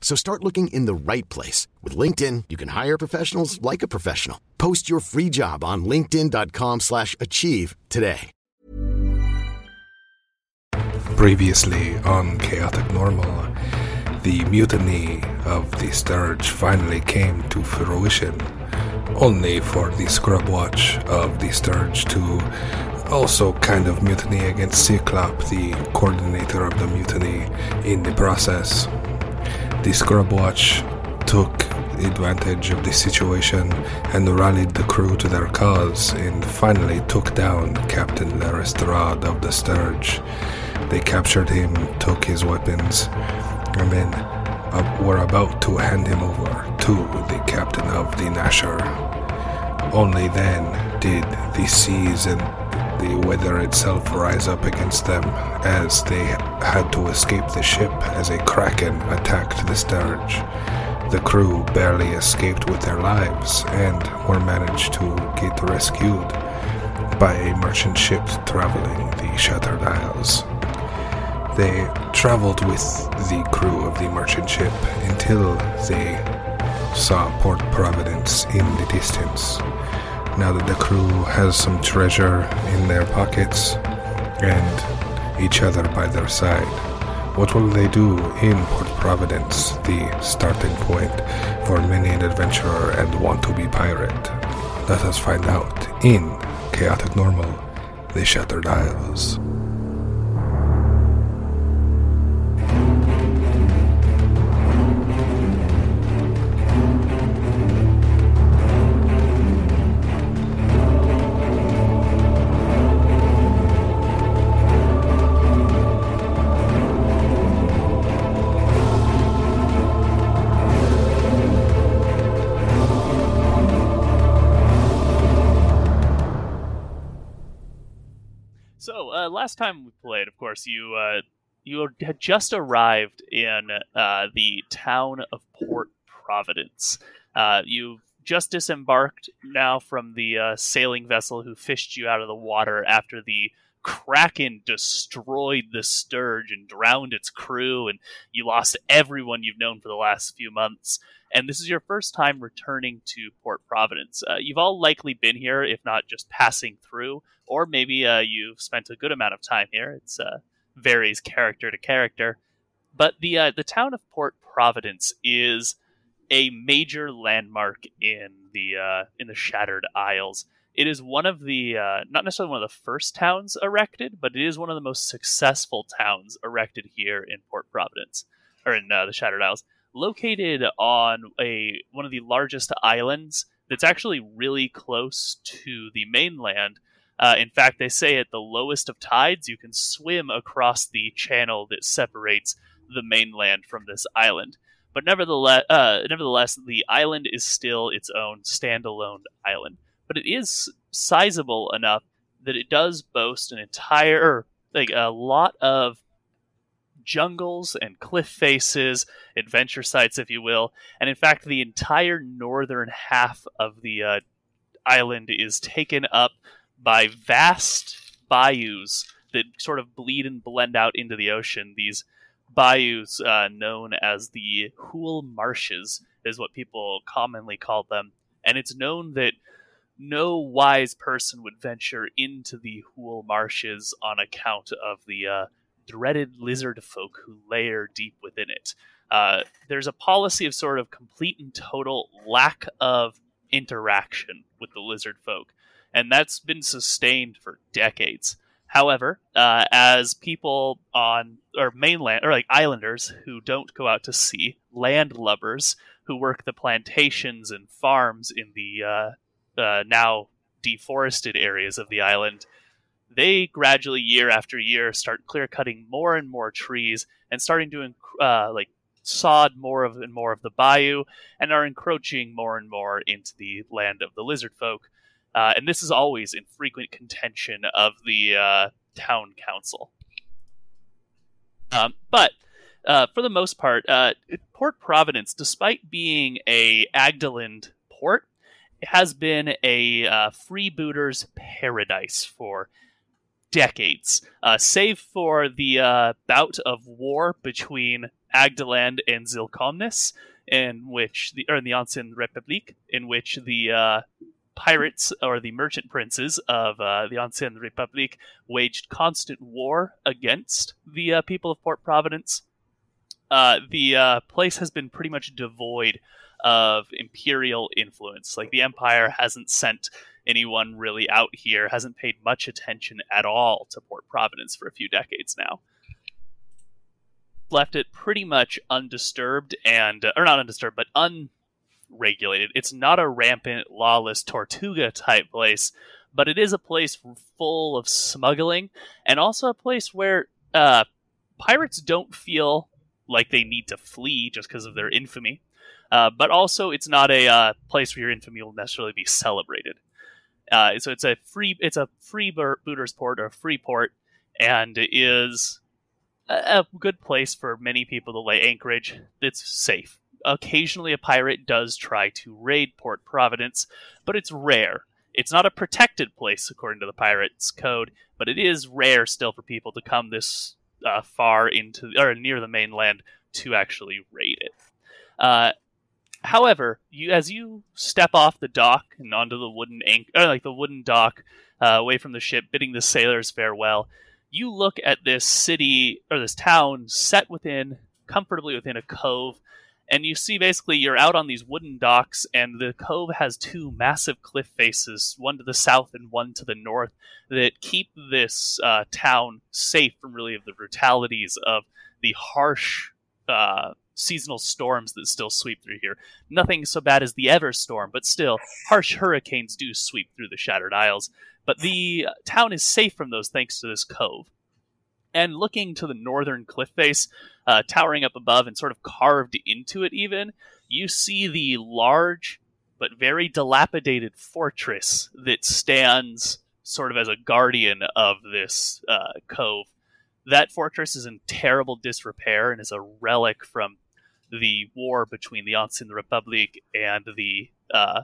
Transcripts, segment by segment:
So start looking in the right place. With LinkedIn, you can hire professionals like a professional. Post your free job on linkedin.com slash achieve today. Previously on Chaotic Normal, the mutiny of the Sturge finally came to fruition, only for the Scrub Watch of the Sturge to also kind of mutiny against Cyclop, the coordinator of the mutiny, in the process. The Scrub Watch took advantage of the situation and rallied the crew to their cause and finally took down Captain Lestrade of the Sturge. They captured him, took his weapons, and then uh, were about to hand him over to the captain of the Nasher. Only then did the seas and the weather itself rise up against them as they had to escape the ship as a kraken attacked the Sturge. The crew barely escaped with their lives and were managed to get rescued by a merchant ship traveling the Shattered Isles. They traveled with the crew of the merchant ship until they saw Port Providence in the distance. Now that the crew has some treasure in their pockets and each other by their side, what will they do in Port Providence, the starting point for many an adventurer and want to be pirate? Let us find out in Chaotic Normal, The Shattered Isles. Last time we played, of course, you uh, you had just arrived in uh, the town of Port Providence. Uh, you just disembarked now from the uh, sailing vessel who fished you out of the water after the Kraken destroyed the Sturge and drowned its crew, and you lost everyone you've known for the last few months. And this is your first time returning to Port Providence. Uh, you've all likely been here, if not just passing through, or maybe uh, you've spent a good amount of time here. It's uh, varies character to character. But the uh, the town of Port Providence is a major landmark in the uh, in the Shattered Isles. It is one of the uh, not necessarily one of the first towns erected, but it is one of the most successful towns erected here in Port Providence or in uh, the Shattered Isles. Located on a one of the largest islands that's actually really close to the mainland. Uh, in fact, they say at the lowest of tides, you can swim across the channel that separates the mainland from this island. But nevertheless, uh, nevertheless, the island is still its own standalone island. But it is sizable enough that it does boast an entire, like a lot of jungles and cliff faces, adventure sites, if you will. And in fact, the entire northern half of the uh, island is taken up by vast bayous that sort of bleed and blend out into the ocean. These bayous, uh, known as the Hool Marshes, is what people commonly call them. And it's known that no wise person would venture into the Hool Marshes on account of the uh, dreaded lizard folk who lair deep within it. Uh, there's a policy of sort of complete and total lack of interaction with the lizard folk, and that's been sustained for decades. However, uh, as people on or mainland or like islanders who don't go out to sea, landlubbers who work the plantations and farms in the uh, uh, now deforested areas of the island, they gradually, year after year, start clear cutting more and more trees and starting to uh, like sod more of and more of the bayou and are encroaching more and more into the land of the lizard folk. Uh, and this is always in frequent contention of the uh, town council. Um, but uh, for the most part, uh, Port Providence, despite being a Agdaland port, has been a uh, freebooters paradise for decades, uh, save for the bout of war between Agdaland and Zilkomnis, in which the or in the Ancien Republique, in which the pirates or the merchant princes of uh, the Ancienne Republique waged constant war against the uh, people of Port Providence. Uh, the uh, place has been pretty much devoid of imperial influence. Like the empire hasn't sent anyone really out here, hasn't paid much attention at all to Port Providence for a few decades now. Left it pretty much undisturbed and, or not undisturbed, but unregulated. It's not a rampant, lawless Tortuga type place, but it is a place full of smuggling and also a place where uh, pirates don't feel like they need to flee just because of their infamy. Uh, but also, it's not a uh, place where your infamy will necessarily be celebrated. Uh, so it's a free it's a free booters port or free port, and is a, a good place for many people to lay anchorage. It's safe. Occasionally, a pirate does try to raid Port Providence, but it's rare. It's not a protected place according to the pirates' code, but it is rare still for people to come this uh, far into or near the mainland to actually raid it. Uh, However, you as you step off the dock and onto the wooden anchor, or like the wooden dock, uh, away from the ship, bidding the sailors farewell, you look at this city or this town set within comfortably within a cove, and you see basically you're out on these wooden docks, and the cove has two massive cliff faces, one to the south and one to the north, that keep this uh, town safe from really of the brutalities of the harsh uh, seasonal storms that still sweep through here. Nothing so bad as the ever storm, but still, harsh hurricanes do sweep through the Shattered Isles. But the town is safe from those thanks to this cove. And looking to the northern cliff face, uh, towering up above and sort of carved into it, even, you see the large but very dilapidated fortress that stands sort of as a guardian of this uh, cove. That fortress is in terrible disrepair and is a relic from the war between the Ancien Republic and the uh,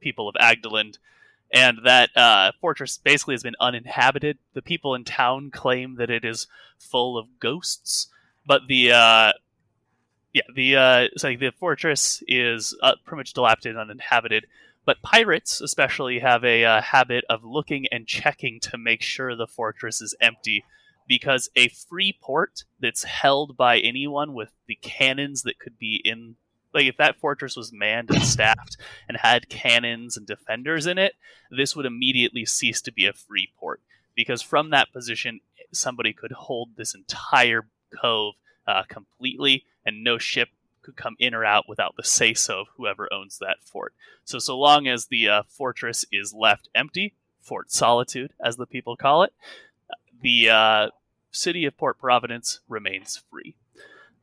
people of Agdaland. And that uh, fortress basically has been uninhabited. The people in town claim that it is full of ghosts, but the uh, yeah the uh, so the fortress is uh, pretty much dilapidated, and uninhabited. But pirates, especially, have a uh, habit of looking and checking to make sure the fortress is empty because a free port that's held by anyone with the cannons that could be in like if that fortress was manned and staffed and had cannons and defenders in it this would immediately cease to be a free port because from that position somebody could hold this entire cove uh, completely and no ship could come in or out without the say so of whoever owns that fort so so long as the uh, fortress is left empty fort solitude as the people call it the uh, city of Port Providence remains free.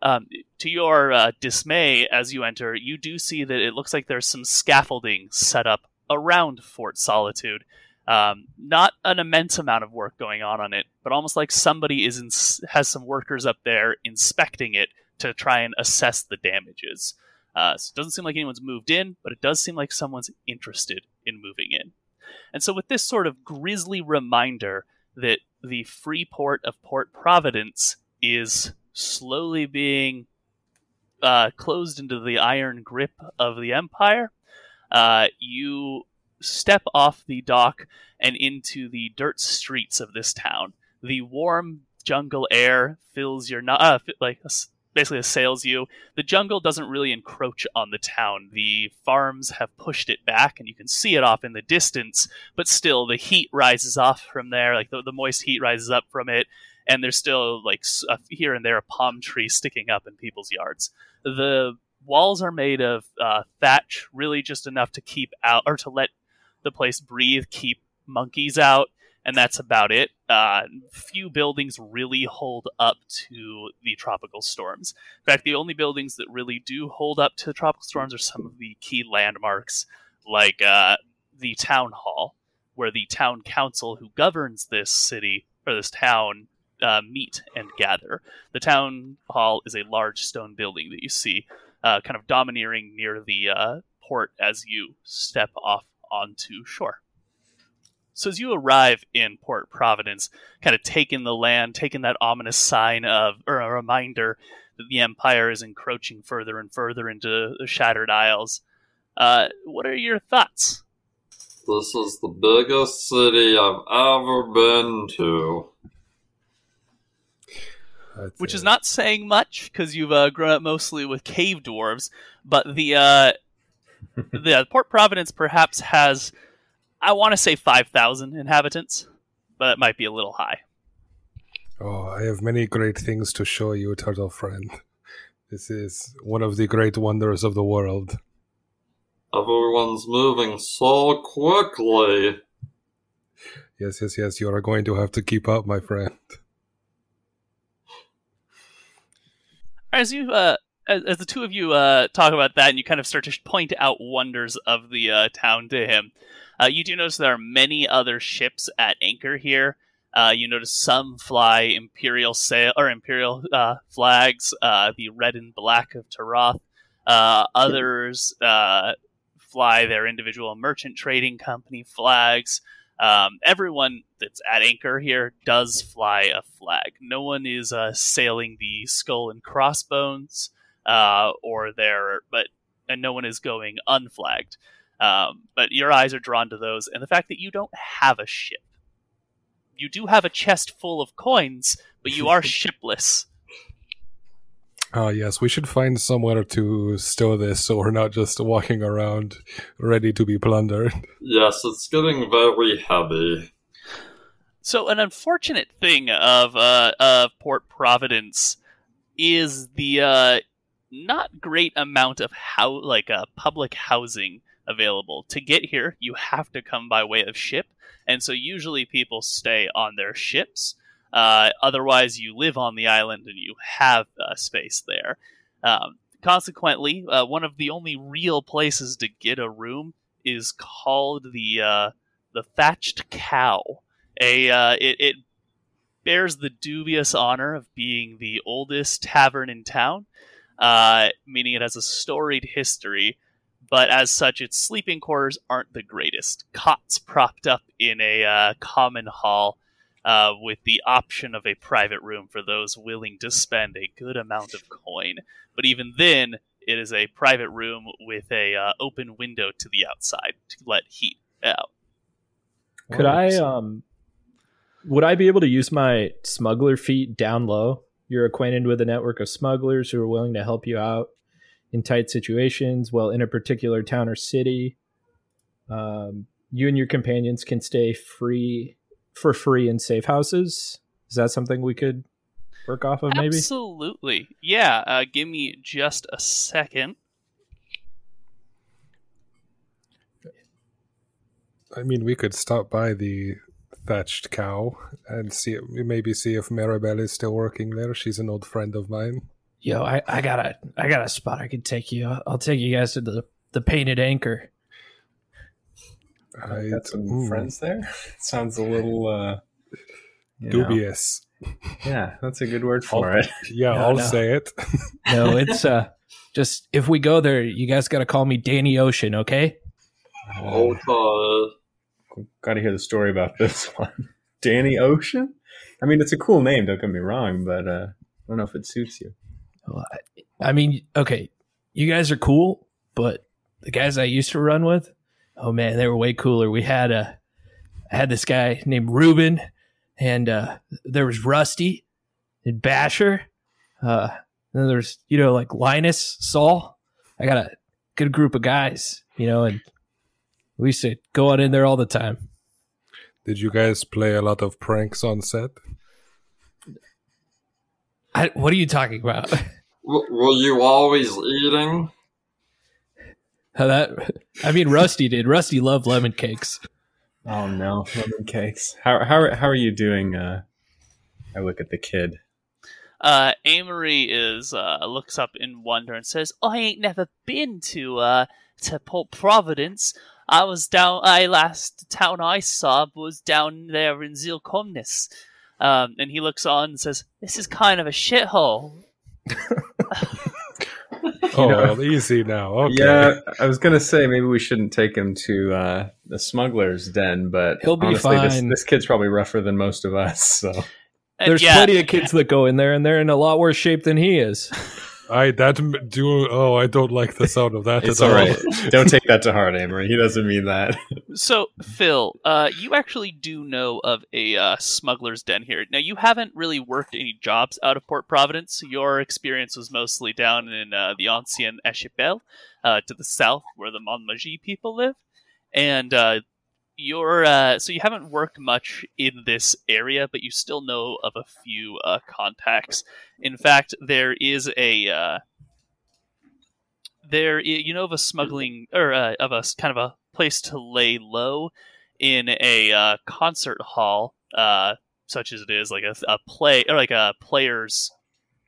Um, to your uh, dismay, as you enter, you do see that it looks like there's some scaffolding set up around Fort Solitude. Um, not an immense amount of work going on on it, but almost like somebody is in, has some workers up there inspecting it to try and assess the damages. Uh, so it doesn't seem like anyone's moved in, but it does seem like someone's interested in moving in. And so, with this sort of grisly reminder that the free port of Port Providence is slowly being uh, closed into the iron grip of the Empire. Uh, you step off the dock and into the dirt streets of this town. The warm jungle air fills your uh, like basically assails you. The jungle doesn't really encroach on the town. The farms have pushed it back, and you can see it off in the distance. But still, the heat rises off from there. Like the, the moist heat rises up from it, and there's still like here and there a palm tree sticking up in people's yards. The walls are made of uh, thatch, really just enough to keep out or to let the place breathe, keep monkeys out, and that's about it. Uh, few buildings really hold up to the tropical storms. In fact, the only buildings that really do hold up to tropical storms are some of the key landmarks, like uh, the town hall, where the town council who governs this city or this town uh, meet and gather. The town hall is a large stone building that you see uh, kind of domineering near the uh, port as you step off onto shore. So as you arrive in Port Providence, kind of taking the land, taking that ominous sign of, or a reminder that the Empire is encroaching further and further into the Shattered Isles, uh, what are your thoughts? This is the biggest city I've ever been to. That's Which is not saying much because you've uh, grown up mostly with cave dwarves, but the uh, the Port Providence perhaps has, I want to say five thousand inhabitants, but it might be a little high. Oh, I have many great things to show you, turtle friend. This is one of the great wonders of the world. Everyone's moving so quickly. Yes, yes, yes. You are going to have to keep up, my friend. As you, uh, as, as the two of you uh, talk about that, and you kind of start to point out wonders of the uh, town to him, uh, you do notice there are many other ships at anchor here. Uh, you notice some fly imperial sail or imperial uh, flags, uh, the red and black of Taroth. Others fly their individual merchant trading company flags. Um, everyone that's at anchor here does fly a flag. No one is uh, sailing the skull and crossbones, uh, or their, but and no one is going unflagged. Um, but your eyes are drawn to those, and the fact that you don't have a ship. You do have a chest full of coins, but you are shipless. Ah, yes, we should find somewhere to stow this so we're not just walking around ready to be plundered. Yes, it's getting very heavy. So, an unfortunate thing of uh, of Port Providence is the uh, not great amount of how like uh, public housing available. To get here, you have to come by way of ship, and so usually people stay on their ships. Uh, otherwise, you live on the island and you have uh, space there. Um, consequently, uh, one of the only real places to get a room is called the uh, the Thatched Cow. A uh, it, it bears the dubious honor of being the oldest tavern in town, uh, meaning it has a storied history. But as such, its sleeping quarters aren't the greatest. Cots propped up in a uh, common hall, uh, with the option of a private room for those willing to spend a good amount of coin. But even then, it is a private room with a uh, open window to the outside to let heat out. Could I um would I be able to use my smuggler feet down low? You're acquainted with a network of smugglers who are willing to help you out in tight situations, well in a particular town or city. Um, you and your companions can stay free for free in safe houses. Is that something we could work off of maybe? Absolutely. Yeah. Uh, give me just a second. I mean, we could stop by the thatched cow and see maybe see if Maribel is still working there. She's an old friend of mine. Yo, I, I got a I got a spot I could take you. I'll, I'll take you guys to the the painted anchor. I got some mm, friends there. Sounds a little uh, you know. dubious. Yeah, that's a good word for it. Yeah, No, I'll no. say it. No, it's uh just if we go there, you guys got to call me Danny Ocean, okay? Okay. Got to hear the story about this one. Danny Ocean. I mean, it's a cool name. Don't get me wrong, but uh, I don't know if it suits you. Well, I, I mean, okay, you guys are cool, but the guys I used to run with, oh man, they were way cooler. We had a, I had this guy named Ruben, and uh, there was Rusty and Basher. Uh, And then there's, you know, like Linus, Saul. I got a good group of guys, you know, and we used to go on in there all the time. Did you guys play a lot of pranks on set? I, what are you talking about? W- were you always eating? How that I mean Rusty did. Rusty loved lemon cakes. Oh no, lemon cakes. How how are- how are you doing? Uh, I look at the kid. Uh, Amory is uh, looks up in wonder and says, "I ain't never been to uh to Port Providence. I was down. I last town I saw was down there in Zilcomnis." Um, and he looks on and says, "This is kind of a shithole." Oh, know- easy now. Okay. Yeah, I was gonna say maybe we shouldn't take him to uh, the smuggler's den, but He'll be honestly, fine. this kid's probably rougher than most of us. So And There's yeah, plenty of kids that go in there and they're in a lot worse shape than he is. I that do. Oh, I don't like the sound of that it's at all all. right. Don't take that to heart, Amory. He doesn't mean that. So, Phil, uh, you actually do know of a uh, smuggler's den here. Now, you haven't really worked any jobs out of Port Providence. Your experience was mostly down in uh, the ancien Echipel, uh, to the south, where the Montmagie people live. And uh, you're uh, so you haven't worked much in this area, but you still know of a few uh, contacts. In fact, there is a uh, there you know of a smuggling or uh, of a kind of a place to lay low in a uh, concert hall, uh, such as it is, like a, a play or like a players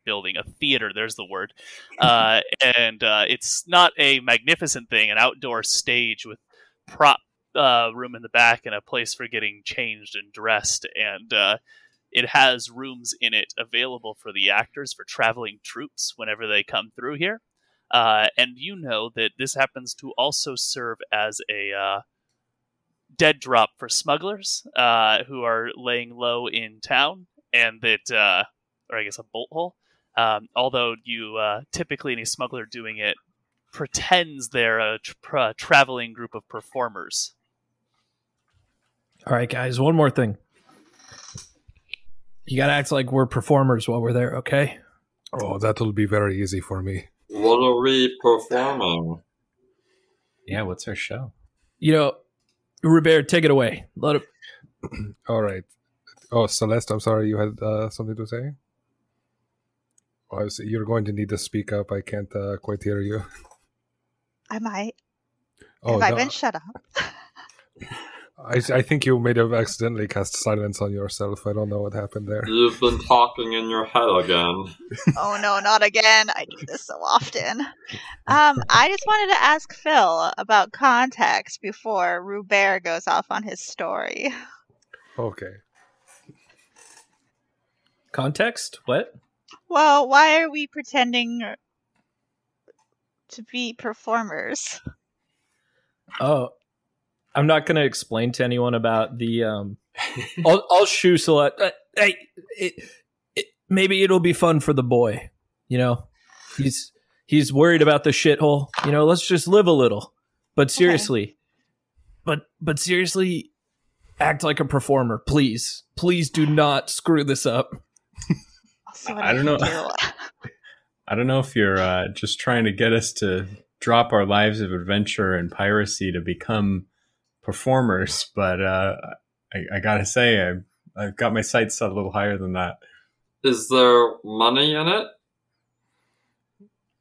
building, a theater. There's the word, uh, and uh, it's not a magnificent thing, an outdoor stage with prop uh, room in the back and a place for getting changed and dressed, and uh, it has rooms in it available for the actors for traveling troops whenever they come through here. Uh, and you know that this happens to also serve as a uh, dead drop for smugglers uh, who are laying low in town, and that, uh, or I guess a bolt hole. Um, although you uh, typically any smuggler doing it pretends they're a tra- traveling group of performers. All right, guys, one more thing. You gotta act like we're performers while we're there, okay? Oh, that'll be very easy for me. What are we performing? Yeah, what's our show? You know, Robert, take it away. Let it All right. Oh, Celeste, I'm sorry. You had uh, something to say. Oh, you're going to need to speak up. I can't uh, quite hear you. I might. Oh, Have I been shut up? I, I think you may have accidentally cast silence on yourself. I don't know what happened there. You've been talking in your head again. oh no, not again. I do this so often. Um, I just wanted to ask Phil about context before Rubert goes off on his story. Okay. context? What? Well, why are we pretending to be performers? Oh, I'm not gonna explain to anyone about the um. I'll I'll shoe select. Uh, hey, it, it, maybe it'll be fun for the boy. You know, he's he's worried about the shithole. You know, let's just live a little. But seriously, but but seriously, act like a performer, please. Please do not screw this up. I'll see what I don't know. do. I don't know if you're uh, just trying to get us to drop our lives of adventure and piracy to become performers, but uh, I, I gotta say, I, I've got my sights set a little higher than that. Is there money in it?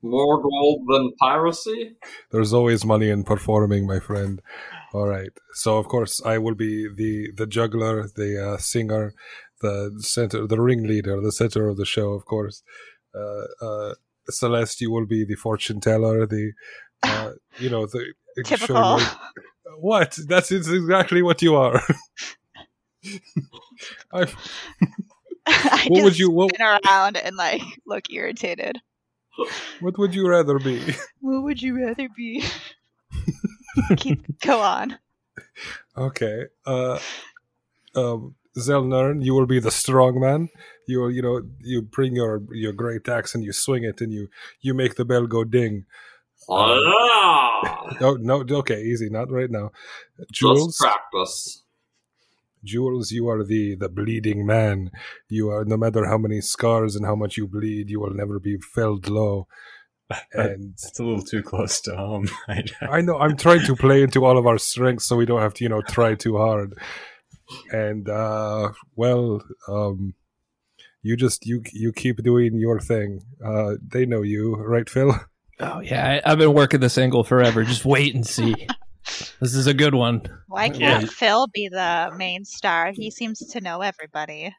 More gold than piracy? There's always money in performing, my friend. All right. So of course I will be the the juggler, the uh, singer, the center, the ringleader, the center of the show. Of course. Uh, uh, Celeste, you will be the fortune teller. The uh, you know the Typical. What-? That's exactly what you are. I, What just would you- what- spin around and like look irritated. what would you rather be? What would you rather be? Keep go on. Okay. Uh, um, Zelnern, you will be the strong man. You will, you know, you bring your your great axe and you swing it, and you you make the bell go ding. Ah, No, no, okay, easy, not right now. Just Jules, practice. Jules, you are the the bleeding man. You are no matter how many scars and how much you bleed, you will never be felled low. And It's a little too close to home. I, I know I'm trying to play into all of our strengths so we don't have to, you know, try too hard. And uh well, um you just you you keep doing your thing. Uh they know you, right, Phil? Oh yeah, I, I've been working this angle forever. Just wait and see. this is a good one. Why can't Yeah. Phil be the main star? He seems to know everybody.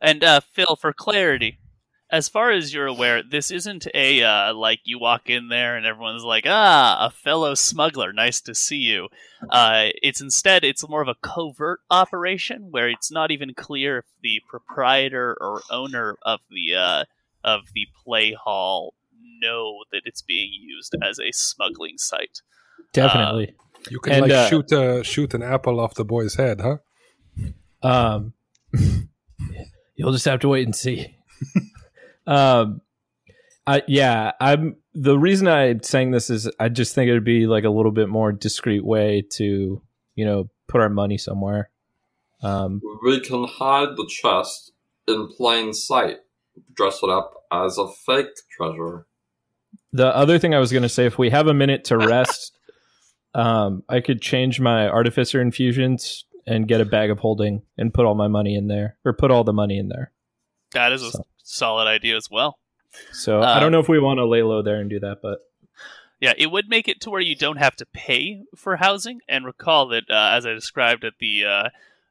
And uh, Phil, for clarity, as far as you're aware, this isn't a uh, like you walk in there and everyone's like, ah, a fellow smuggler, nice to see you. Uh, it's instead, it's more of a covert operation where it's not even clear if the proprietor or owner of the uh, of the play hall know that it's being used as a smuggling site. Definitely. You can And, like uh, shoot uh, shoot an apple off the boy's head, huh? Um, you'll just have to wait and see. um, I, yeah, I'm the reason I'm saying this is I just think it'd be like a little bit more discreet way to, you know, put our money somewhere. Um, We can hide the chest in plain sight. Dress it up as a fake treasure. the other thing I was going to say, if we have a minute to rest, um, I could change my artificer infusions and get a bag of holding and put all my money in there, or put all the money in there. That is a solid idea as well. So I Um, don't know if we want to lay low there and do that, but Yeah, it would make it to where you don't have to pay for housing. And recall that, uh, as I described at the uh,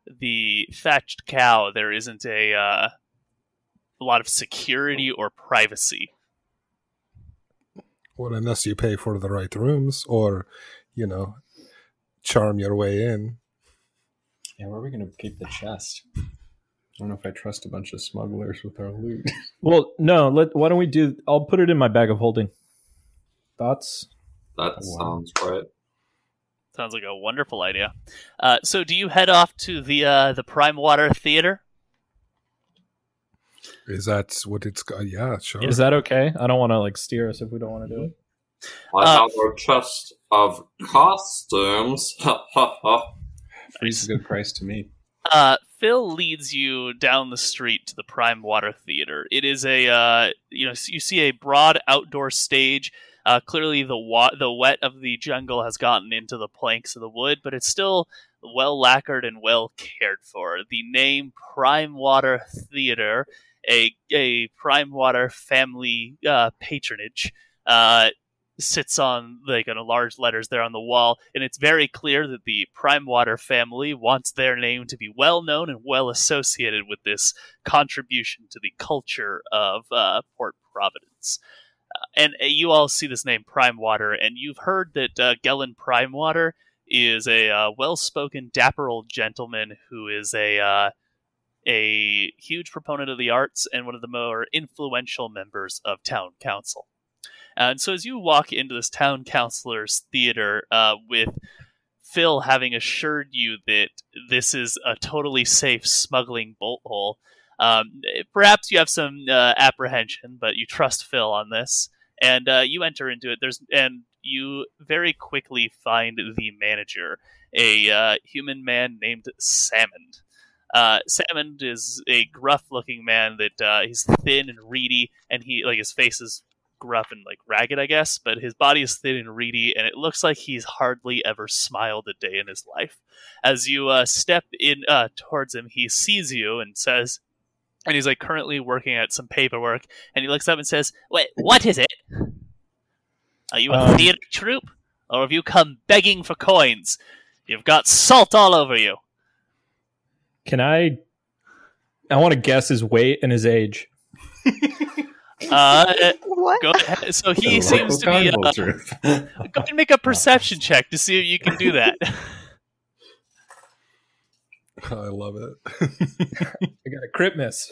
the thatched cow, there isn't a uh, a lot of security or privacy. Well, unless you pay for the right rooms or, you know, charm your way in. yeah, where are we going to keep the chest? I don't know if I trust a bunch of smugglers with our loot. well, no. Let why don't we do? I'll put it in my bag of holding. Thoughts? That Wow. sounds right. Sounds like a wonderful idea. Uh, so, do you head off to the uh, the Prime Water Theater? Is that what it's got? Yeah, sure. Is that okay? I don't want to like steer us if we don't want to do it. I Uh, have a chest of costumes. Ha ha ha. Free's a good price to me. Uh, Phil leads you down the street to the Prime Water Theater. It is a uh, you know you see a broad outdoor stage. Uh, clearly, the wa- the wet of the jungle has gotten into the planks of the wood, but it's still well lacquered and well cared for. The name Prime Water Theater, a a Prime Water family uh, patronage, uh, sits on like in large letters there on the wall, and it's very clear that the Prime Water family wants their name to be well known and well associated with this contribution to the culture of uh, Port Providence. Uh, and uh, you all see this name Prime Water, and you've heard that uh, Gellan Prime Water is a uh, well-spoken, dapper old gentleman who is a a huge proponent of the arts and one of the more influential members of town council. And so, as you walk into this town councilor's theater uh, with Phil having assured you that this is a totally safe smuggling bolt hole, um, perhaps you have some uh, apprehension, but you trust Phil on this, and uh, you enter into it. There's and you very quickly find the manager, a uh, human man named Salmond. Uh, Salmond is a gruff-looking man that uh, he's thin and reedy, and he like his face is gruff and like ragged, I guess, but his body is thin and reedy, and it looks like he's hardly ever smiled a day in his life. As you uh, step in uh, towards him, he sees you and says, and he's like currently working at some paperwork, and he looks up and says, "Wait, what is it? Are you a Um, theater troupe, or have you come begging for coins? You've got salt all over you." Can I? I want to guess his weight and his age. Uh, What? go ahead. So he The seems to be. carnival Uh, troupe. go and make a perception check to see if you can do that. I love it. I got a crit miss.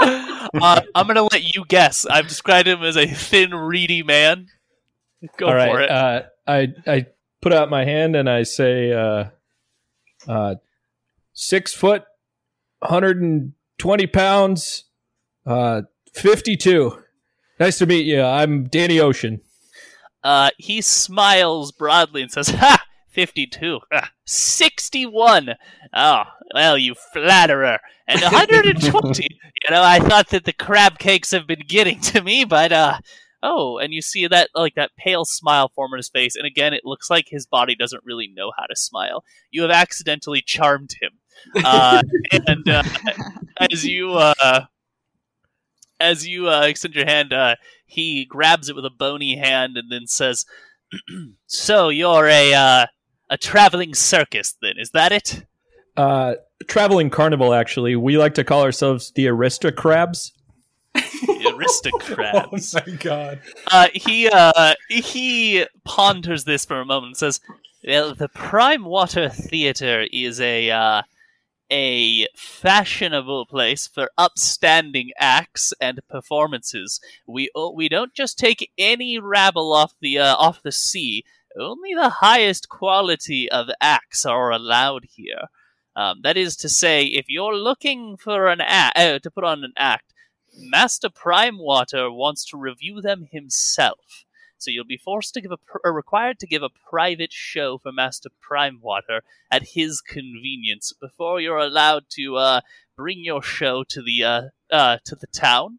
uh, I'm gonna let you guess. I've described him as a thin, reedy man. Go All for right. it. Uh, I I put out my hand and I say, uh, uh, six foot, hundred and twenty pounds, uh, fifty two. Nice to meet you. I'm Danny Ocean. Uh, he smiles broadly and says, "Ha! 52. Ah, 61. Oh, well, you flatterer. And 120. you know, I thought that the crab cakes have been getting to me, but, uh, oh, and you see that, like, that pale smile form on his face. And again, it looks like his body doesn't really know how to smile. You have accidentally charmed him. Uh, and, uh, as you, uh, as you uh, extend your hand, uh, he grabs it with a bony hand and then says, "So you're a uh, a traveling circus, then? Is that it?" Uh, traveling carnival. Actually, we like to call ourselves the Aristocrabs. The aristocrats. oh my god. uh, he uh, he ponders this for a moment and says, "Well, the Prime Water Theater is a uh, a fashionable place for upstanding acts and performances. We oh, we don't just take any rabble off the uh, off the sea. Only the highest quality of acts are allowed here. Um, that is to say, if you're looking for an act uh, to put on an act, Master Prime Water wants to review them himself. So you'll be forced to give a required to give a private show for Master Prime Water at his convenience before you're allowed to uh, bring your show to the uh, uh, to the town.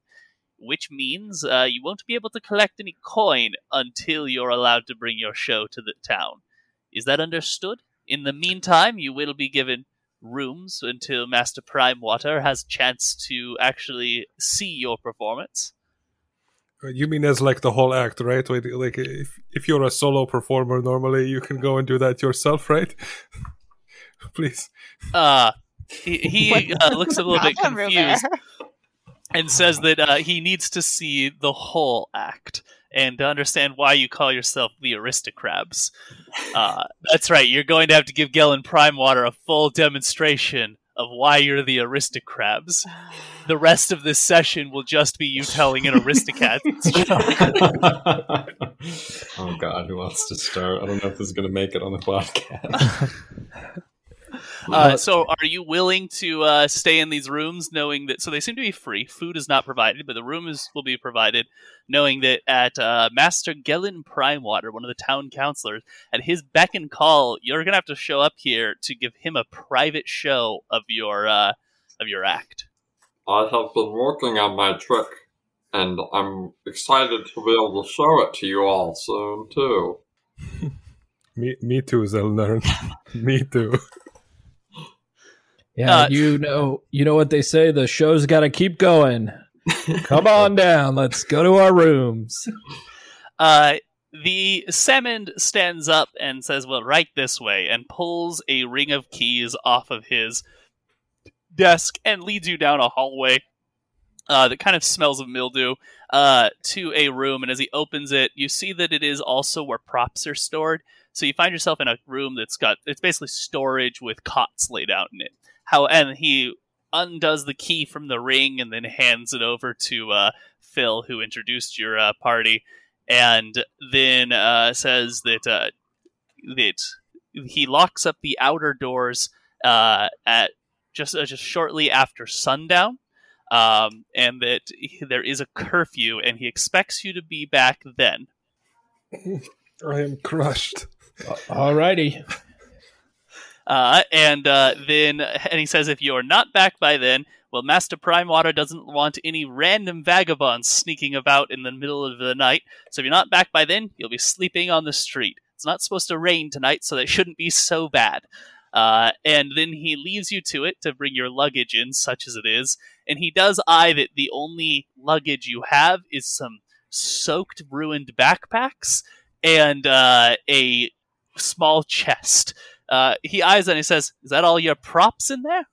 Which means uh, you won't be able to collect any coin until you're allowed to bring your show to the town. Is that understood? In the meantime, you will be given rooms until Master Prime Water has a chance to actually see your performance. You mean as like the whole act, right? Like if if you're a solo performer, normally you can go and do that yourself, right? Please. Uh, he, he uh, looks a little bit confused and says that uh, he needs to see the whole act and to understand why you call yourself the Aristocrabs. Uh, that's right, you're going to have to give Gellan Prime Water a full demonstration of why you're the Aristocrabs. The rest of this session will just be you telling an Aristocat oh god, who wants to start? I don't know if this is going to make it on the podcast. Uh, so, are you willing to uh, stay in these rooms, knowing that? So they seem to be free. Food is not provided, but the rooms will be provided, knowing that at uh, Master Gellan Primewater, one of the town councilors, at his beck and call, you're gonna have to show up here to give him a private show of your uh, of your act. I have been working on my trick, and I'm excited to be able to show it to you all soon, too. Me, me too, Zelnern. me too. Yeah, Uh, you know, you know what they say. The show's got to keep going. Come on down. Let's go to our rooms. Uh, the salmon stands up and says, "Well, right this way," and pulls a ring of keys off of his desk and leads you down a hallway uh, that kind of smells of mildew uh, to a room. And as he opens it, you see that it is also where props are stored. So you find yourself in a room that's got it's basically storage with cots laid out in it. How and he undoes the key from the ring and then hands it over to uh, Phil, who introduced your uh, party, and then uh, says that uh, that he locks up the outer doors uh, at just uh, just shortly after sundown, um, and that he- there is a curfew, and he expects you to be back then. I am crushed. Alrighty. Uh, and uh, then, and he says, if you're not back by then, well, Master Primewater doesn't want any random vagabonds sneaking about in the middle of the night. So if you're not back by then, you'll be sleeping on the street. It's not supposed to rain tonight, so that shouldn't be so bad. Uh, and then he leaves you to it to bring your luggage in, such as it is. And he does eye that the only luggage you have is some soaked, ruined backpacks and uh, a small chest. Uh, he eyes on it and he says, Is that all your props in there?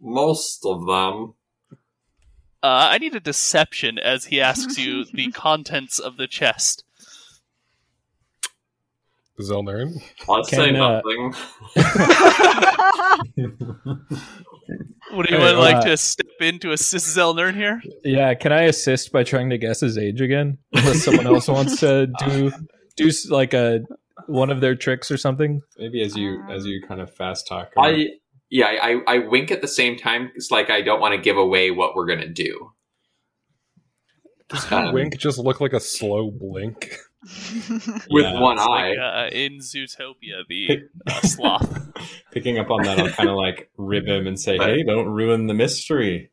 Most of them. Uh, I need a deception as he asks you the contents of the chest. Zelnern. I'll say Can, uh, nothing. Would anyone Hey, like uh, to step in to assist Zelnern here? Yeah, can I assist by trying to guess his age again? Unless someone else wants to do do like a one of their tricks or something. Maybe as you as you kind of fast talk. I yeah, I, I wink at the same time. It's like I don't want to give away what we're gonna do. Does Um, wink just look like a slow blink? with Yeah, one eye. like uh, in Zootopia, the uh, sloth. Picking up on that, I'll kind of like rib him and say, "Hey, don't ruin the mystery."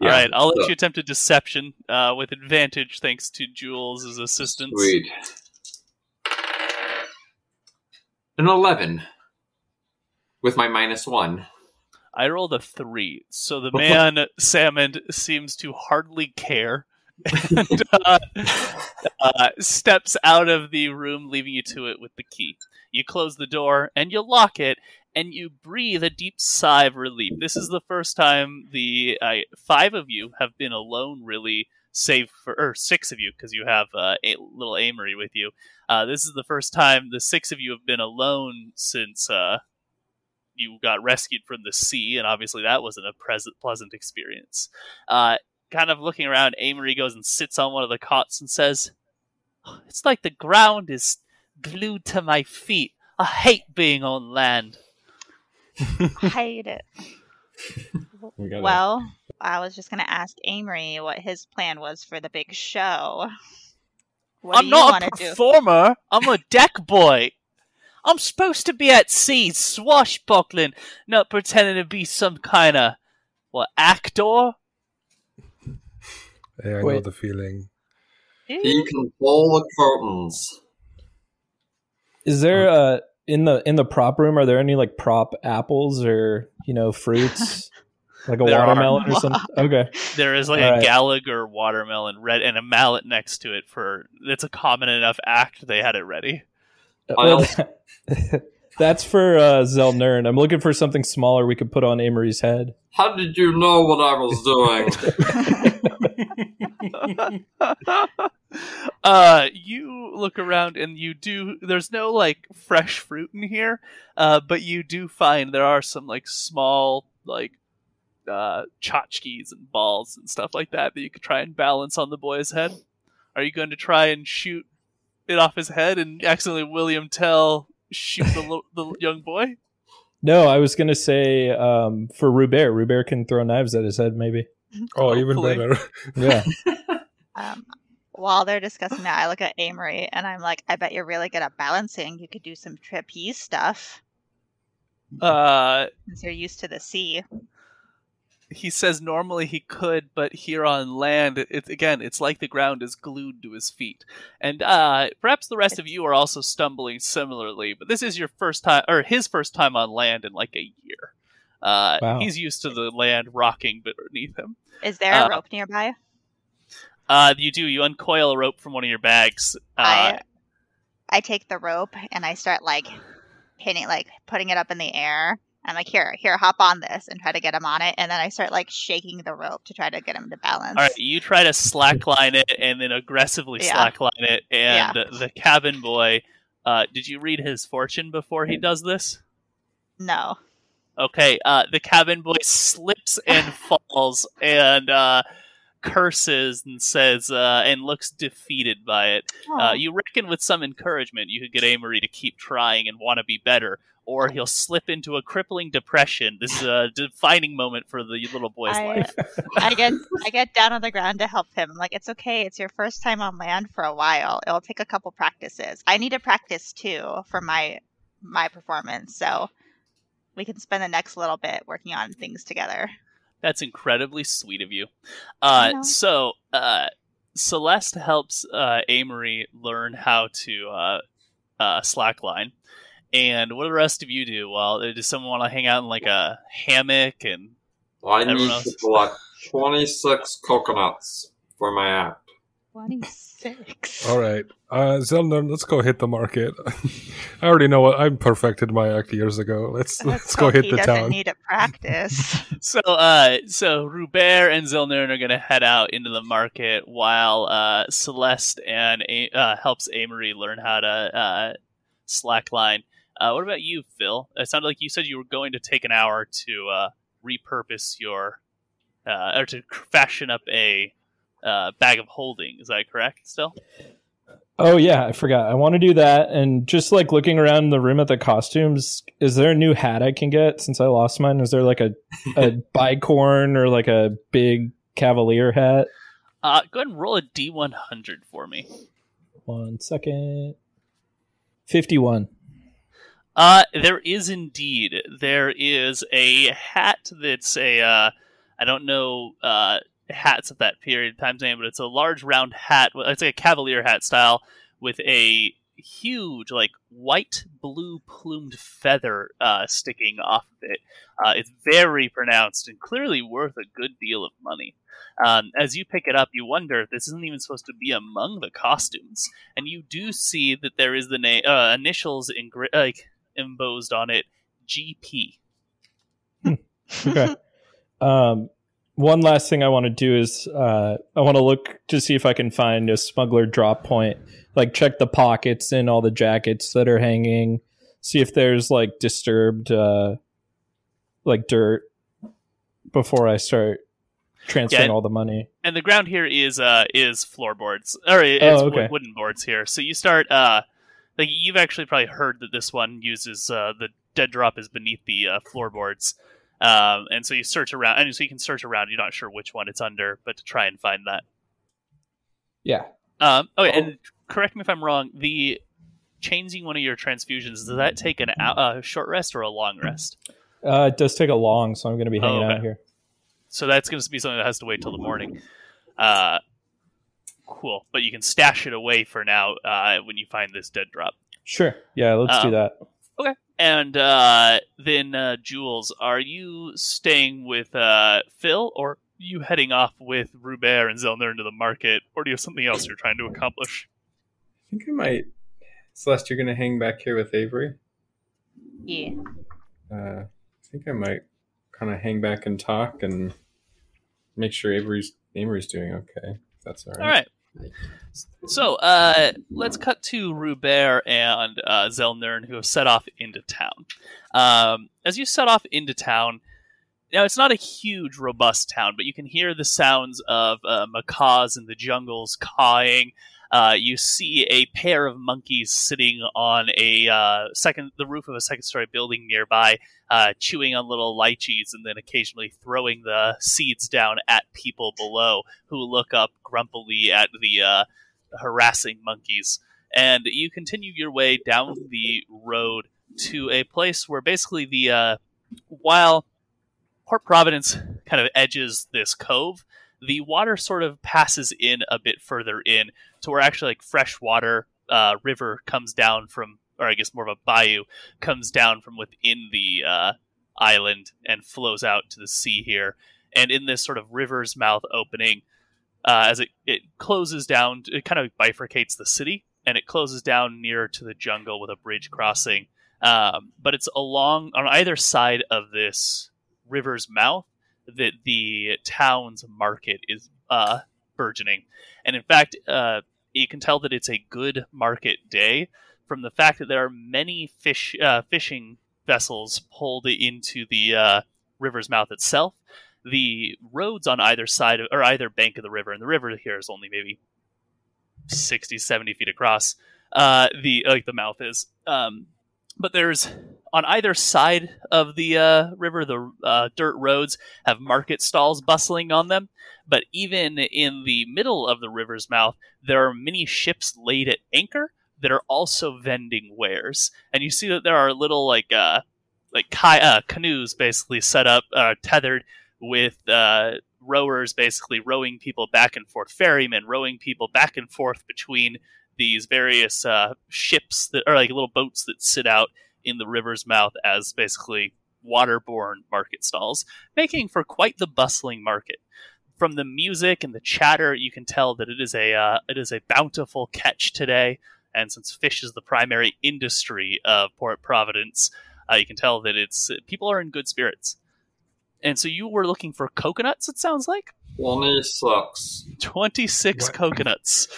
All right, I'll let so- you attempt a deception uh, with advantage, thanks to Jules' assistance. Sweet. An 11. With my minus one. I rolled a three, so the man Salmon seems to hardly care, and uh, uh, steps out of the room, leaving you to it with the key. You close the door and you lock it, and you breathe a deep sigh of relief. This is the first time the uh, five of you have been alone, really, save for or six of you because you have uh, a little Amory with you. Uh, this is the first time the six of you have been alone since. Uh, you got rescued from the sea, and obviously that wasn't a pleasant, pleasant experience. Uh, kind of looking around, Amory goes and sits on one of the cots and says, "It's like the ground is glued to my feet. I hate being on land." I hate it. We gotta- Well, I was just gonna ask Amory what his plan was for the big show. What I'm do you not a to do? performer. I'm a deck boy. I'm supposed to be at sea, swashbuckling, not pretending to be some kind of what actor. Yeah, I know the feeling. He can pull the curtains. Is there uh in the in the prop room? Are there any like prop apples or you know fruits, like a There are. watermelon or something? Okay, There is like All a right. Gallagher watermelon red and a mallet next to it for it's a common enough act they had it ready. Well, that's for uh, Zelnern. I'm looking for something smaller we could put on Amory's head. How did you know what I was doing? uh you look around and you do there's no like fresh fruit in here uh but you do find there are some like small like uh tchotchkes and balls and stuff like that that you could try and balance on the boy's head are you going to try and shoot it off his head and accidentally william tell shoot the, little the young boy No, I was gonna say um, for Rubert. Rubert can throw knives at his head, maybe. Oh, even better. Yeah. Um, while they're discussing that, I look at Amory and I'm like, I bet you're really good at balancing. You could do some trapeze stuff uh since you're used to the sea. he says normally he could, but here on land, it's again, it's like the ground is glued to his feet. And uh, perhaps the rest of you are also stumbling similarly, but this is your first time, or his first time on land in like a year. Uh, Wow. He's used to the land rocking beneath him. Is there a Uh, rope nearby? Uh, you do. You uncoil a rope from one of your bags. Uh, I I take the rope and I start like pinning, like putting it up in the air. I'm like, here, here, hop on this and try to get him on it. And then I start like shaking the rope to try to get him to balance. all right, you try to slackline it and then aggressively Yeah. slackline it, and the cabin boy. Uh, did you read his fortune before he does this? No. Okay, uh, the cabin boy slips and falls and uh, curses and says uh, and looks defeated by it. Uh, you reckon with some encouragement you could get Amory to keep trying and want to be better, or he'll slip into a crippling depression. This is a defining moment for the little boy's I, life. I get I get down on the ground to help him. I'm like, it's okay. It's your first time on land for a while. It'll take a couple practices. I need to practice too for my my performance. So we can spend the next little bit working on things together. That's incredibly sweet of you. Uh, so uh, Celeste helps uh, Amory learn how to uh, uh, slackline. And what do the rest of you do? Well, uh, does someone want to hang out in like a hammock and? I need to collect twenty six coconuts for my app. 26. All right. Uh, let's go hit the market. I already know what I perfected my act years ago. Let's let's, let's go hit the doesn't town. need a practice. so, uh, so Rubert and Zelnern are going to head out into the market while uh, Celeste and uh, helps Amory learn how to uh, slackline. Uh, what about you, Phil? It sounded like you said you were going to take an hour to uh, repurpose your uh, or to fashion up a uh, bag of holding. Is that correct? Still, Oh yeah, I forgot. I want to do that, and just like looking around the room at the costumes, is there a new hat I can get since I lost mine? Is there like a a bicorn or like a big cavalier hat? uh, go ahead and roll a d100 for me. One second. 51. Uh, there is indeed. There is a hat that's a, uh, I don't know, uh, hats of that period of time's name, but it's a large round hat. It's like a cavalier hat style with a huge, like white blue plumed feather uh, sticking off of it. Uh, it's very pronounced and clearly worth a good deal of money. Um, as you pick it up, you wonder if this isn't even supposed to be among the costumes, and you do see that there is the name uh, initials in like embossed on it, GP. okay. Um, one last thing I want to do is uh, I want to look to see if I can find a smuggler drop point. Like check the pockets in all the jackets that are hanging. See if there's like disturbed, uh, like dirt before I start transferring Yeah. all the money. and the ground here is uh is floorboards or it's Oh, okay. wooden boards here so you start uh like you've actually probably heard that this one uses uh the dead drop is beneath the uh, floorboards um and so you search around and so you can search around you're not sure which one it's under but to try and find that Yeah. um okay and correct me if i'm wrong the changing one of your transfusions does that take an a uh, short rest or a long rest Uh, it does take a long, so I'm going to be Oh, hanging okay. out here. So that's going to be something that has to wait till the morning. Uh, cool, but you can stash it away for now uh, when you find this dead drop. Sure. Yeah, let's do Um, that. Okay. And uh, then, uh, Jules, are you staying with uh, Phil, or are you heading off with Rubert and Zelner into the market, or do you have something else you're trying to accomplish? I think I might. Celeste, you're going to hang back here with Avery? Yeah. Uh, I think I might kind of hang back and talk and make sure Avery's Avery's doing okay. if That's all right. All right. So uh, let's cut to Rubert and uh, Zelnern, who have set off into town. Um, as you set off into town, now it's not a huge, robust town, but you can hear the sounds of uh, macaws in the jungles cawing. Uh, you see a pair of monkeys sitting on a uh, second, the roof of a second-story building nearby, uh, chewing on little lychees, and then occasionally throwing the seeds down at people below who look up grumpily at the uh, harassing monkeys. And you continue your way down the road to a place where basically the uh, while Port Providence kind of edges this cove, the water sort of passes in a bit further in to where actually like fresh water uh, river comes down from, or I guess more of a bayou comes down from within the uh, island and flows out to the sea here. And in this sort of river's mouth opening, uh, as it, it closes down, it kind of bifurcates the city and it closes down nearer to the jungle with a bridge crossing. Um, but it's along on either side of this river's mouth that the town's market is uh, burgeoning. And in fact, uh, you can tell that it's a good market day from the fact that there are many fish uh, fishing vessels pulled into the uh, river's mouth itself. The roads on either side of, or either bank of the river, and the river here is only maybe 60, 70 feet across. Uh, the like the mouth is, um, but there's on either side of the uh, river, the uh, dirt roads have market stalls bustling on them. But even in the middle of the river's mouth, there are many ships laid at anchor that are also vending wares, and you see that there are little like uh, like ki- uh, canoes basically set up, uh, tethered with uh, rowers, basically rowing people back and forth, ferrymen rowing people back and forth between these various ships that are like little boats that sit out in the river's mouth as basically waterborne market stalls, making for quite the bustling market. From the music and the chatter, you can tell that it is a uh, it is a bountiful catch today. And since fish is the primary industry of Port Providence, uh, you can tell that it's people are in good spirits. And so you were looking for coconuts. It sounds like 26. twenty six coconuts.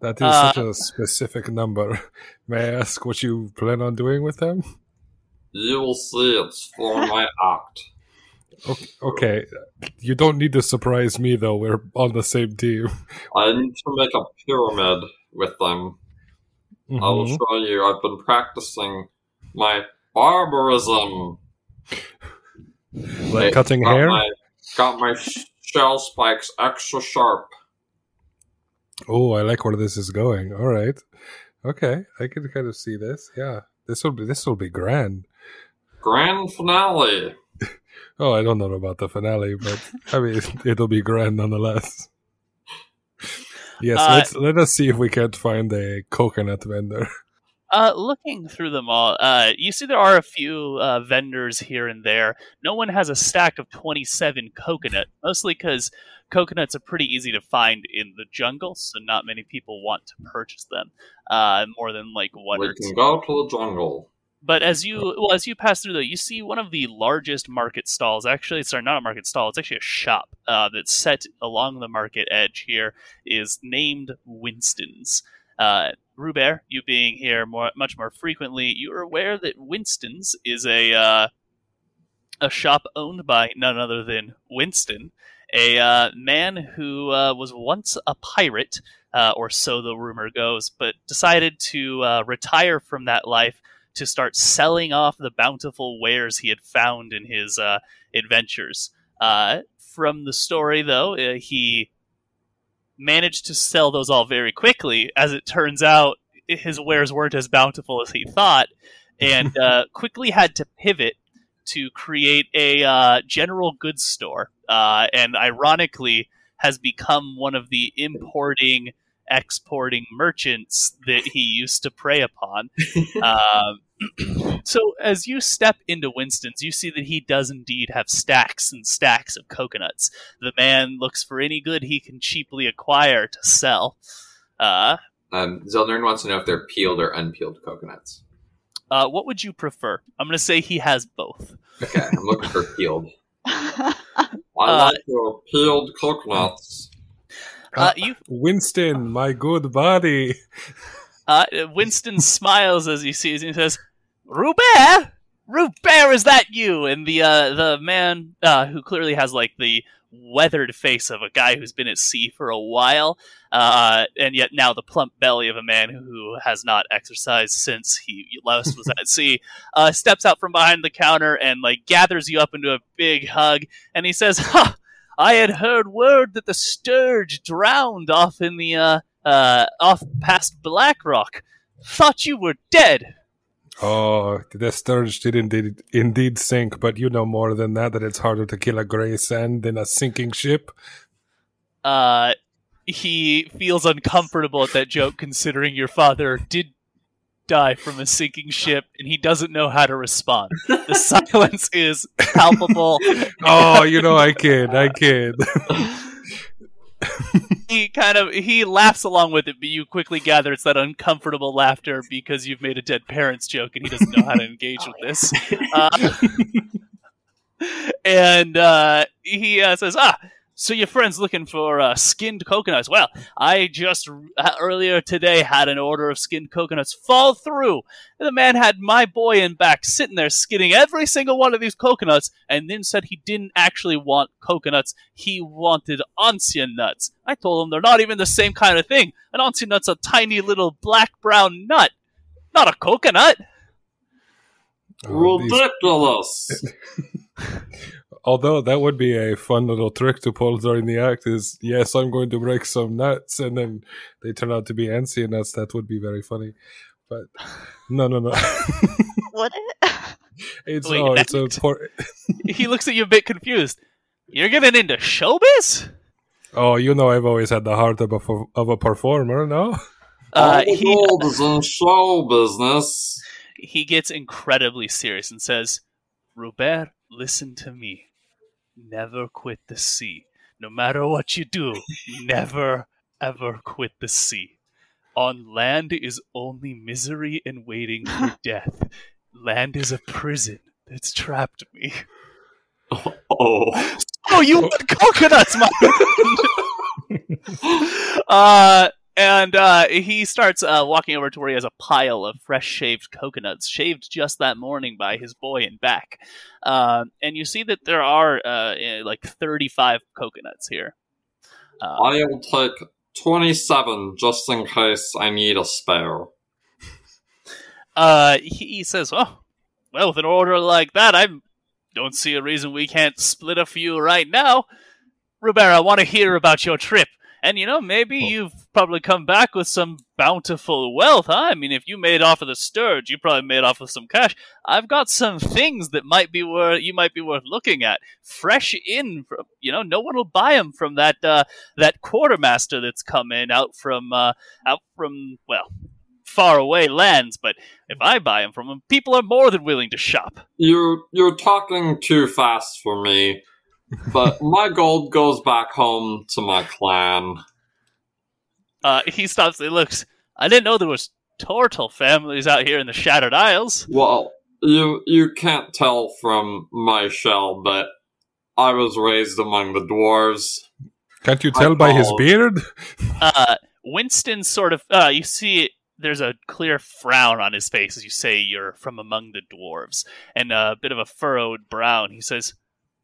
That is Uh, such a specific number. May I ask what you plan on doing with them? You will see it's for my act. Okay, okay, you don't need to surprise me though. We're on the same team. I need to make a pyramid with them. I will Mhm. show you. I've been practicing my barbarism. Like cutting got hair. My, got my shell spikes extra sharp. Oh, I like where this is going. All right. Okay, I can kind of see this. Yeah, this will be this will be grand. Grand finale. Oh, I don't know about the finale, but I mean, it'll be grand nonetheless. Yes, Uh, let's let us see if we can't find a coconut vendor. Uh, looking through them all, uh, you see there are a few uh, vendors here and there. No one has a stack of 27 coconut, mostly because coconuts are pretty easy to find in the jungle, so not many people want to purchase them. Uh, more than like one We or can two. go to the jungle. But as you well as you pass through though, you see one of the largest market stalls. Actually, sorry, not a market stall. It's actually a shop uh, that's set along the market edge. Here is named Winston's. Uh, Rubert, you being here more, much more frequently, you are aware that Winston's is a uh, a shop owned by none other than Winston, a uh, man who uh, was once a pirate, uh, or so the rumor goes, but decided to uh, retire from that life to start selling off the bountiful wares he had found in his uh, adventures. Uh, from the story, though, uh, he managed to sell those all very quickly. As it turns out, his wares weren't as bountiful as he thought, and uh, quickly had to pivot to create a uh, general goods store. Uh, and ironically, has become one of the importing, exporting merchants that he used to prey upon. um, so as you step into Winston's, you see that he does indeed have stacks and stacks of coconuts. The man looks for any good he can cheaply acquire to sell. Uh, Um, Zelnern wants to know if they're peeled or unpeeled coconuts. Uh, what would you prefer? I'm going to say he has both. Okay, I'm looking for peeled. I Uh, like your peeled coconuts. Uh, you, Winston, my good buddy. uh, Winston smiles as he sees you and says, "Rubert, Rubert, is that you?" And the uh, the man uh, who clearly has like the weathered face of a guy who's been at sea for a while, uh, and yet now the plump belly of a man who has not exercised since he last was at sea, uh, steps out from behind the counter and like gathers you up into a big hug, and he says, "Ha! I had heard word that the Sturge drowned off in the uh, uh, off past Blackrock. Thought you were dead." Oh, the Sturge did indeed, indeed sink, but you know more than that, that it's harder to kill a gray sand than a sinking ship. uh, he feels uncomfortable at that joke, considering your father did die from a sinking ship, and he doesn't know how to respond. The silence is palpable. Oh, you know, I kid, I kid. he kind of he laughs along with it, but you quickly gather it's that uncomfortable laughter because you've made a dead parents joke, and he doesn't know how to engage with this. Uh, and uh, he uh, says, "Ah, so your friend's looking for uh, skinned coconuts? Well, I just uh, earlier today had an order of skinned coconuts fall through. The man had my boy in back sitting there skinning every single one of these coconuts, and then said he didn't actually want coconuts. He wanted onsia nuts. I told him they're not even the same kind of thing. An onsia nut's a tiny little black brown nut, not a coconut." Oh, these- Ridiculous. although that would be a fun little trick to pull during the act is yes i'm going to break some nuts and then they turn out to be ansia nuts that would be very funny but no no no what? it's Wait, oh, it's a por- he looks at you a bit confused. You're getting into showbiz? oh you know i've always had the heart of a, of a performer no Uh, All the he, gold is in show business. he gets incredibly serious and says, Robert, listen to me. Never quit the sea. No matter what you do, never, ever quit the sea. On land is only misery and waiting for death. Land is a prison that's trapped me. Oh. Oh, you want coconuts, my friend! uh, and uh, he starts uh, walking over to where he has a pile of fresh shaved coconuts, shaved just that morning by his boy in back. Um, and you see that there are uh, eh, like 35 coconuts here. Uh, I'll take 27 just in case I need a spare. uh, he, he says, "Oh, well, with an order like that, I don't see a reason we can't split a few right now." Rubera, I want to hear about your trip, and you know, maybe Oh. you've probably come back with some bountiful wealth, huh? I mean, if you made off of the sturge, you probably made off with some cash. I've got some things that might be worth you might be worth looking at, fresh in. From, you know, no one will buy them from that uh, that quartermaster that's come in out from uh, out from well far away lands. But if I buy them from them, people are more than willing to shop. You're you're talking too fast for me. But my gold goes back home to my clan. Uh, he stops and looks. I didn't know there was turtle families out here in the Shattered Isles. Well, you you can't tell from my shell, but I was raised among the dwarves. Can't you tell by his beard? Uh, Winston sort of. Uh, you see, there's a clear frown on his face as you say you're from among the dwarves, and a bit of a furrowed brow. And he says,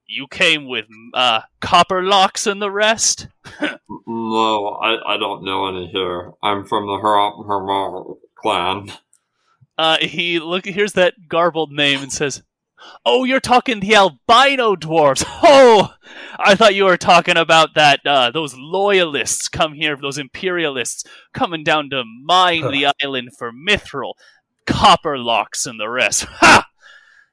"You came with uh, copper locks and the rest." No, I, I don't know any here. I'm from the Haram Haram clan. Uh, he look here's that garbled name and says, "Oh, you're talking the albino dwarves. Oh, I thought you were talking about that. Uh, those loyalists come here, those imperialists coming down to mine the island for mithril, copper locks, and the rest. Ha!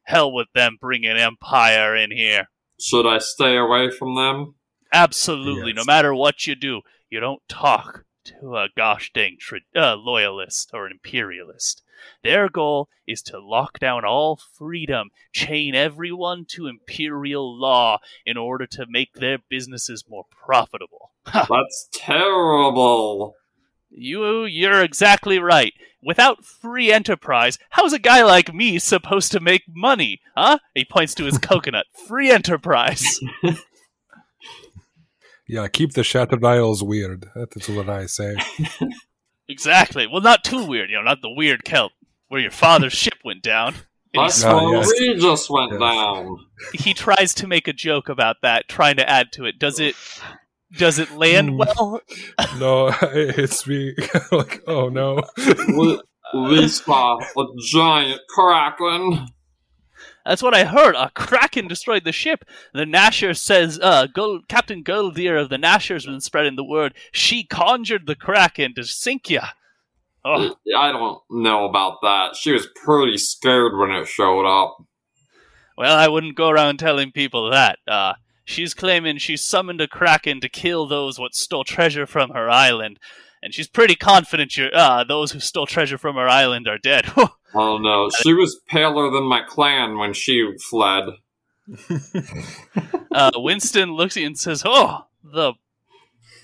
Hell with them bringing empire in here. Should I stay away from them? Absolutely. No matter what you do, you don't talk to a gosh dang tra- uh, loyalist or an imperialist. Their goal is to lock down all freedom, chain everyone to imperial law in order to make their businesses more profitable. That's terrible. You, you're exactly right. Without free enterprise, how's a guy like me supposed to make money? Huh? He points to his coconut. Free enterprise. Yeah, keep the Shattered Isles weird. That is what I say. Exactly. Well, not too weird, you know, not the weird Celt where your father's ship went down. And That's he, where yes. just went Yes. down. he tries to make a joke about that, trying to add to it. Does it? Does it land Hmm. well? no, it's me. like, oh no. We, we saw a giant kraken. That's what I heard. A kraken destroyed the ship. The Nasher says, uh, Gold, Captain Goldear of the Nasher's been spreading the word. She conjured the kraken to sink ya. Oh, I don't know about that. She was pretty scared when it showed up. well, I wouldn't go around telling people that. Uh, she's claiming she summoned a kraken to kill those what stole treasure from her island, and she's pretty confident you uh, those who stole treasure from her island are dead. Oh no, she was paler than my clan when she fled. uh, Winston looks at you and says, "Oh, the,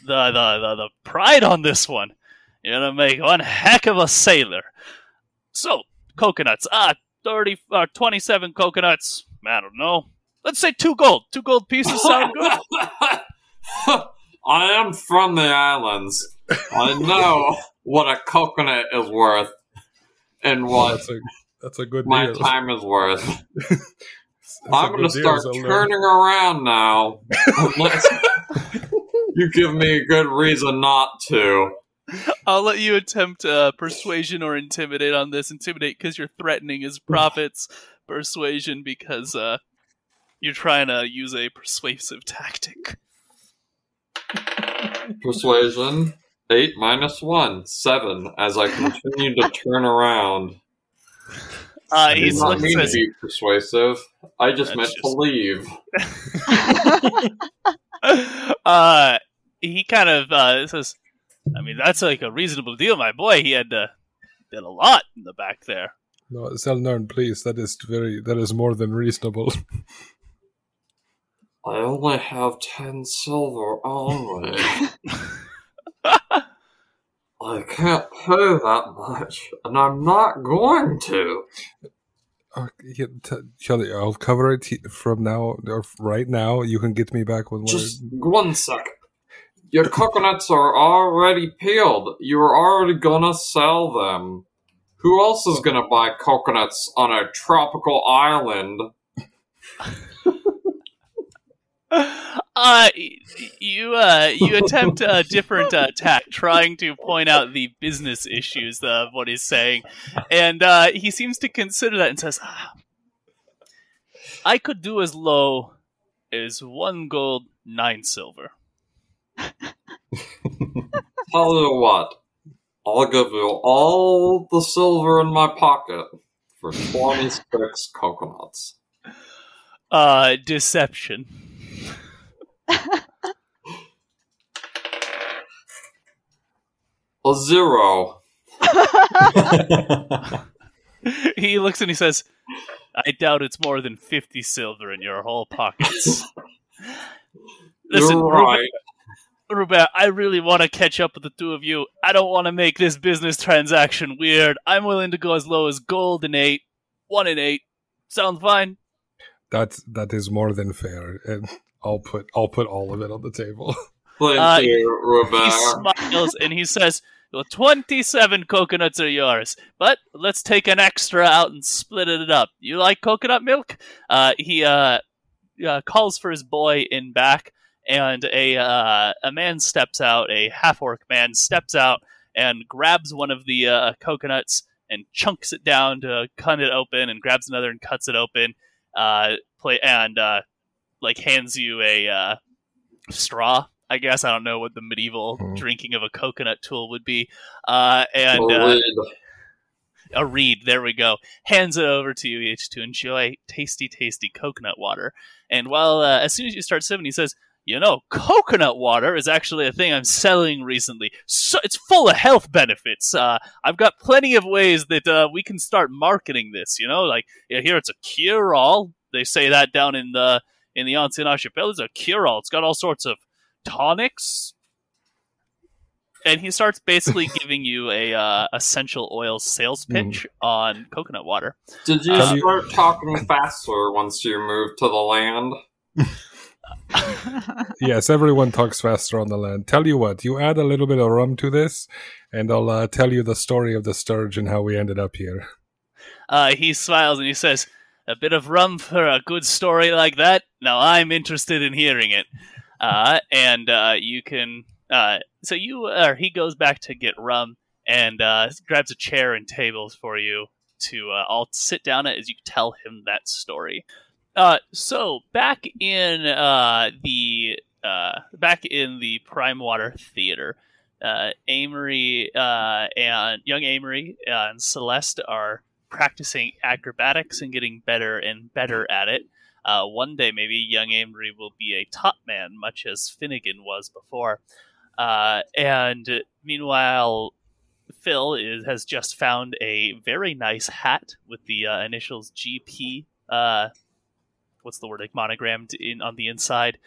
the, the, the, the pride on this one. You're gonna make one heck of a sailor." So, coconuts. Ah, thirty, uh, twenty-seven coconuts. I don't know. Let's say two gold. Two gold pieces sound good. I am from the islands. I know what a coconut is worth and what That's a that's a good my deal. time is worth. That's a I'm going to start Zelda. turning around now. Unless you give me a good reason not to. I'll let you attempt uh, persuasion or intimidate on this. Intimidate because you're threatening his profits. persuasion because uh, you're trying to use a persuasive tactic. Persuasion. 8 minus 1. 7. As I continue to turn around. Uh, I he's not looking mean to be persuasive. I just meant just- to leave. uh, he kind of uh, says, I mean, that's like a reasonable deal, my boy. He had uh, did a lot in the back there. No, Zelnern, please. That is very. That is more than reasonable. I only have 10 silver only. I can't pay that much, and I'm not going to. Yeah, t- Charlie, I'll cover it from now or right now. You can get me back with one. Just one second. Your coconuts are already peeled. You are already gonna sell them. Who else is gonna buy coconuts on a tropical island? Uh, you uh, you attempt a different uh, tack, trying to point out the business issues of what he's saying, and uh, he seems to consider that and says, ah, "I could do as low as one gold, nine silver." tell you what, I'll give you all the silver in my pocket for 26 coconuts. Uh, deception. A zero. he looks and he says, "I doubt it's more than fifty silver in your whole pockets." Listen, You're Ruben, right. Ruben, I really want to catch up with the two of you. I don't want to make this business transaction weird. I'm willing to go as low as gold and eight, one and eight. Sound fine? That's that is more than fair, and I'll put I'll put all of it on the table. Uh, He smiles and he says, well, 27 coconuts are yours, but let's take an extra out and split it up. You like coconut milk? Uh, he uh, uh, calls for his boy in back, and a, uh, a man steps out, a half orc man steps out and grabs one of the uh, coconuts and chunks it down to cut it open, and grabs another and cuts it open, uh, play, and uh, like hands you a uh, straw. I guess I don't know what the medieval Hmm. drinking of a coconut tool would be, uh, and A uh, reed. a reed. There we go. Hands it over to you each to enjoy tasty, tasty coconut water. And while uh, as soon as you start sipping, he says, "You know, coconut water is actually a thing I'm selling recently. So it's full of health benefits. Uh, I've got plenty of ways that uh, we can start marketing this. You know, like yeah, here it's a cure-all. They say that down in the in the Ancien Archipel. It's a cure-all. It's got all sorts of tonics." And he starts basically giving you a uh, essential oil sales pitch on coconut water. Did you Uh, start talking faster once you moved to the land? yes, everyone talks faster on the land. Tell you what, you add a little bit of rum to this, and I'll uh, tell you the story of the sturge and how we ended up here. Uh, he smiles and he says, "A bit of rum for a good story like that. Now I'm interested in hearing it." Uh, and uh, you can. Uh, so you, or he goes back to get rum and uh, grabs a chair and tables for you to uh, all sit down at as you tell him that story. Uh, so back in uh, the uh, back in the Prime Water Theater, uh, Amory uh, and young Amory and Celeste are practicing acrobatics and getting better and better at it. Uh, one day, maybe young Amory will be a top man, much as Finnegan was before. Uh, and meanwhile, Phil is, has just found a very nice hat with the uh, initials GP. Uh, what's the word like monogrammed in on the inside,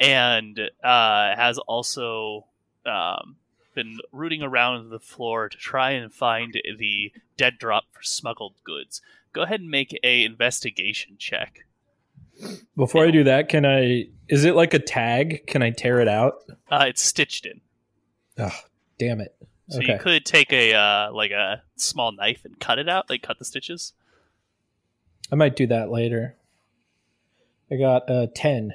and uh, has also um, been rooting around the floor to try and find the dead drop for smuggled goods. Go ahead and make a investigation check. Before I do that, can I? Is it like a tag? Can I tear it out? Uh, it's stitched in, Oh, damn it! so okay. you could take a uh, like a small knife and cut it out, like cut the stitches. I might do that later. I got a ten.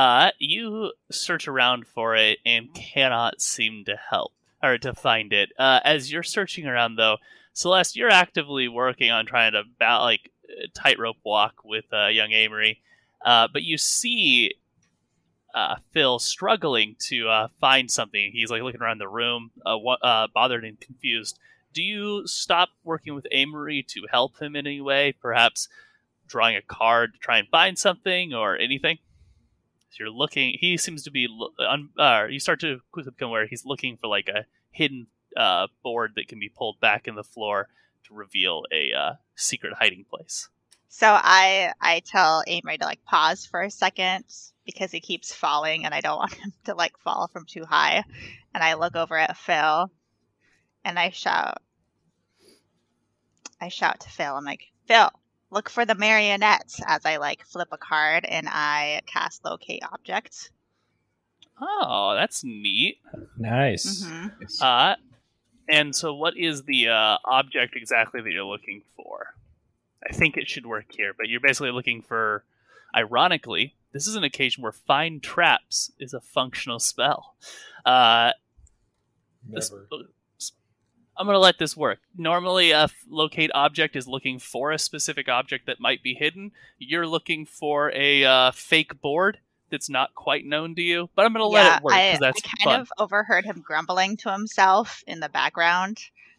Uh, you search around for it and cannot seem to help or to find it. Uh, as you're searching around, though, Celeste, you're actively working on trying to ba- like tightrope walk with uh, young Amory, uh, but you see uh, Phil struggling to uh, find something. He's like looking around the room, uh, bothered and confused. Do you stop working with Amory to help him in any way? Perhaps drawing a card to try and find something or anything? So you're looking. He seems to be. Un, uh, you start to quickly become aware he's looking for like a hidden uh, board that can be pulled back in the floor to reveal a uh, secret hiding place. So I I tell Amory to like pause for a second because he keeps falling and I don't want him to like fall from too high. And I look over at Phil and I shout I shout to Phil, I'm like, Phil, look for the marionettes as I like flip a card and I cast locate object. Oh, that's neat. Nice. hmm Uh, and so, what is the uh, object exactly that you're looking for? I think it should work here, but you're basically looking for. Ironically, this is an occasion where find traps is a functional spell. Uh, this- I'm going to let this work. Normally, a f- locate object is looking for a specific object that might be hidden. You're looking for a uh, fake board that's not quite known to you, but I'm going to let it work because that's I kind fun. of overheard him grumbling to himself in the background.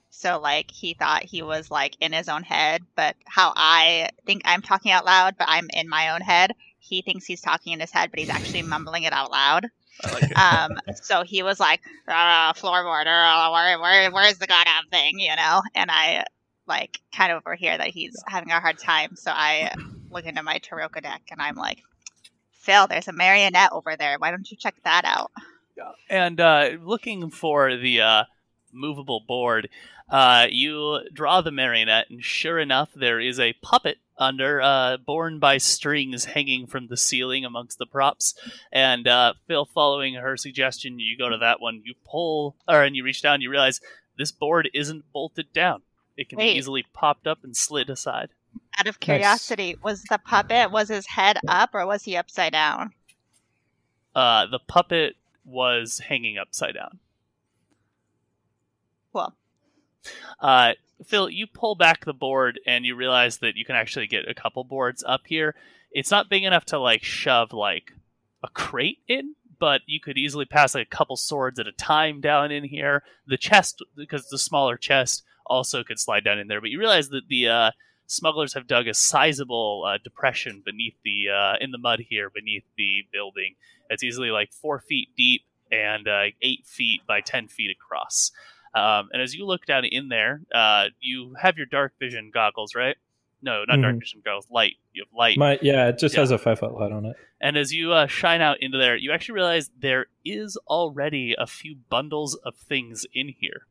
So like he thought he was like in his own head, but how I think I'm talking out loud, but I'm in my own head. He thinks he's talking in his head, but he's actually mumbling it out loud. I like. Um, so he was like, uh, floorboard, uh, where, where, where's the goddamn thing, you know? And I like kind of overhear that he's having a hard time. So I look into my Tarokka deck and I'm like, Phil, there's a marionette over there. Why don't you check that out? and uh, looking for the uh, movable board, uh, you draw the marionette, and sure enough, there is a puppet under, uh, borne by strings hanging from the ceiling amongst the props. And uh, Phil, following her suggestion, you go to that one, you pull, or and you reach down, you realize this board isn't bolted down. It can Wait. be easily popped up and slid aside. Out of curiosity, was the puppet was his head up or was he upside down? Uh, the puppet was hanging upside down. Cool. Uh, Phil, you pull back the board and you realize that you can actually get a couple boards up here. It's not big enough to like shove like a crate in, but you could easily pass like a couple swords at a time down in here. The chest, because the smaller chest, also could slide down in there. But you realize that the uh, smugglers have dug a sizable uh, depression beneath the uh, in the mud here beneath the building. It's easily like four feet deep and uh, eight feet by ten feet across. Um, and as you look down in there, uh, you have your dark vision goggles, right? No, not dark Mhm. vision goggles. Light. You have light. My yeah, it just Yeah. has a five foot light on it. And as you uh, shine out into there, you actually realize there is already a few bundles of things in here.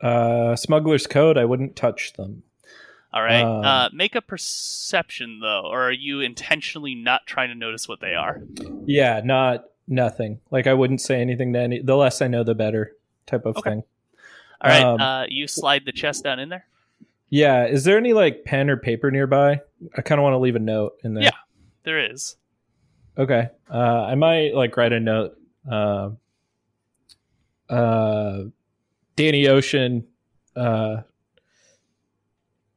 Uh, smuggler's code. I wouldn't touch them. All right. Um, uh, make a perception though, or are you intentionally not trying to notice what they are? Yeah, not nothing. Like I wouldn't say anything to any. The less I know, the better. Type of Okay. thing. All right. Um, uh, you slide the chest down in there. Yeah. Is there any like pen or paper nearby? I kind of want to leave a note in there. Yeah. There is. Okay. Uh, I might like write a note. Uh, uh, Danny Ocean, uh,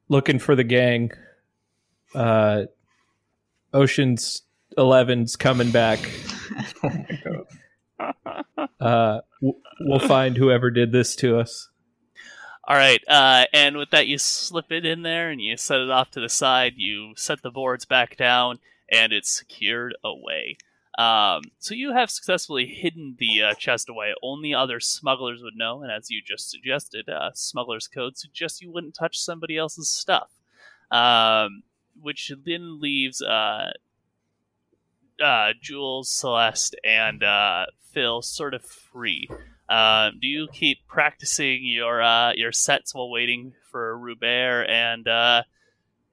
looking for the gang. Uh, Ocean's Eleven's coming back. Oh my god. Uh, we'll find whoever did this to us. All right, uh, and with that, you slip it in there and you set it off to the side. You set the boards back down, and it's secured away. Um, so you have successfully hidden the uh, chest away. Only other smugglers would know, and as you just suggested, uh, smuggler's code suggests you wouldn't touch somebody else's stuff. Um, which then leaves uh, uh, Jules, Celeste, and uh, Phil sort of free. Um, do you keep practicing your uh, your sets while waiting for Robert and uh,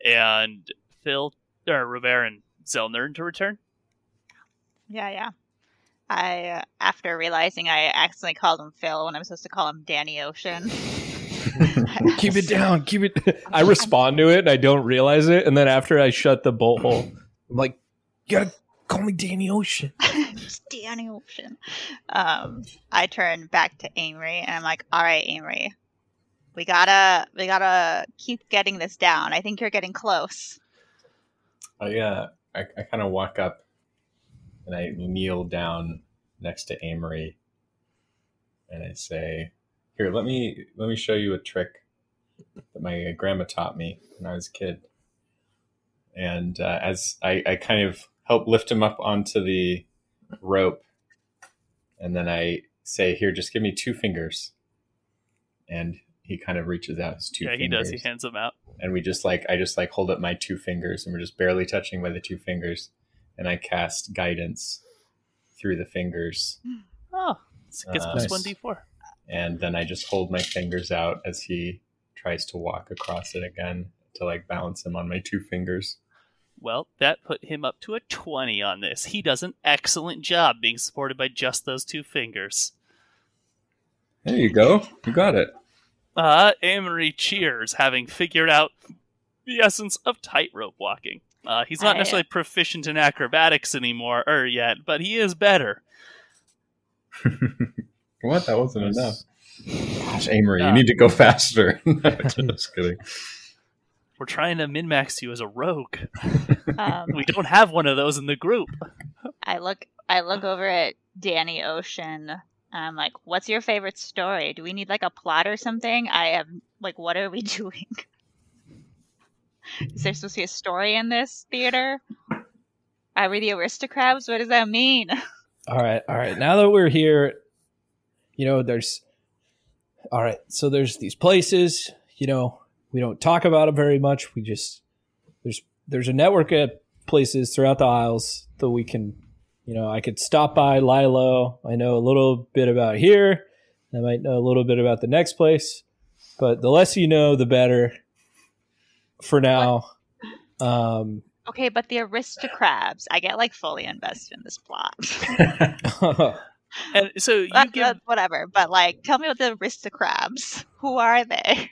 and Phil or Robert and Zelnern to return? Yeah, yeah. I uh, after realizing I accidentally called him Phil when I'm supposed to call him Danny Ocean. keep it down. Keep it. I respond to it and I don't realize it, and then after I shut the bolt hole, I'm like, "You gotta call me Danny Ocean." Danny Ocean. Um, I turn back to Amory and I'm like, "All right, Amory, we gotta we gotta keep getting this down. I think you're getting close." I uh, I, I kind of walk up and I kneel down next to Amory, and I say, "Here, let me let me show you a trick that my grandma taught me when I was a kid." And uh, as I, I kind of help lift him up onto the rope, and then I say, "Here, just give me two fingers," and he kind of reaches out his two yeah, he does. He hands them out. and we just like I just like hold up my two fingers and we're just barely touching by the two fingers and I cast guidance through the fingers Oh, it gets Uh, plus Nice. one d four. and then I just hold my fingers out as he tries to walk across it again to like balance him on my two fingers. Well, that put him up to a 20 on this. He does an excellent job being supported by just those two fingers. There you go. You got it. Uh, Amory cheers, having figured out the essence of tightrope walking. Uh, he's not I- necessarily proficient in acrobatics anymore, or yet, but he is better. what? That wasn't enough. Gosh, Amory, Uh, you need to go faster. Just kidding. We're trying to min max you as a rogue. Um, We don't have one of those in the group. I look I look over at Danny Ocean. I'm like, "What's your favorite story? Do we need like a plot or something? I have like, what are we doing? Is there supposed to be a story in this theater? Are we the aristocrats? What does that mean? All right, all right. Now that we're here, you know, there's all right. So there's these places. You know, we don't talk about them very much. We just there's there's a network of places throughout the Isles that we can. You know, I could stop by Lilo. I know a little bit about here. I might know a little bit about the next place, but the less you know, the better. For now, um, Okay, but the aristocrats, I get like fully invested in this plot. And so you That- give that- whatever, but like, tell me about the aristocrats. Who are they?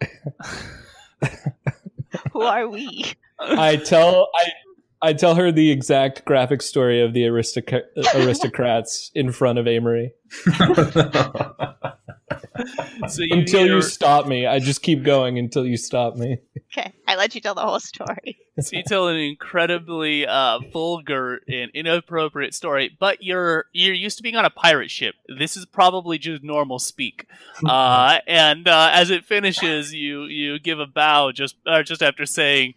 Who are we? I tell I I tell her the exact graphic story of the aristoc- aristocrats in front of Amory so you until hear- you stop me. I just keep going until you stop me. Okay, I let you tell the whole story. So you tell an incredibly uh, vulgar and inappropriate story, but you're you're used to being on a pirate ship. This is probably just normal speak. Uh, and uh, as it finishes, you you give a bow just uh, just after saying,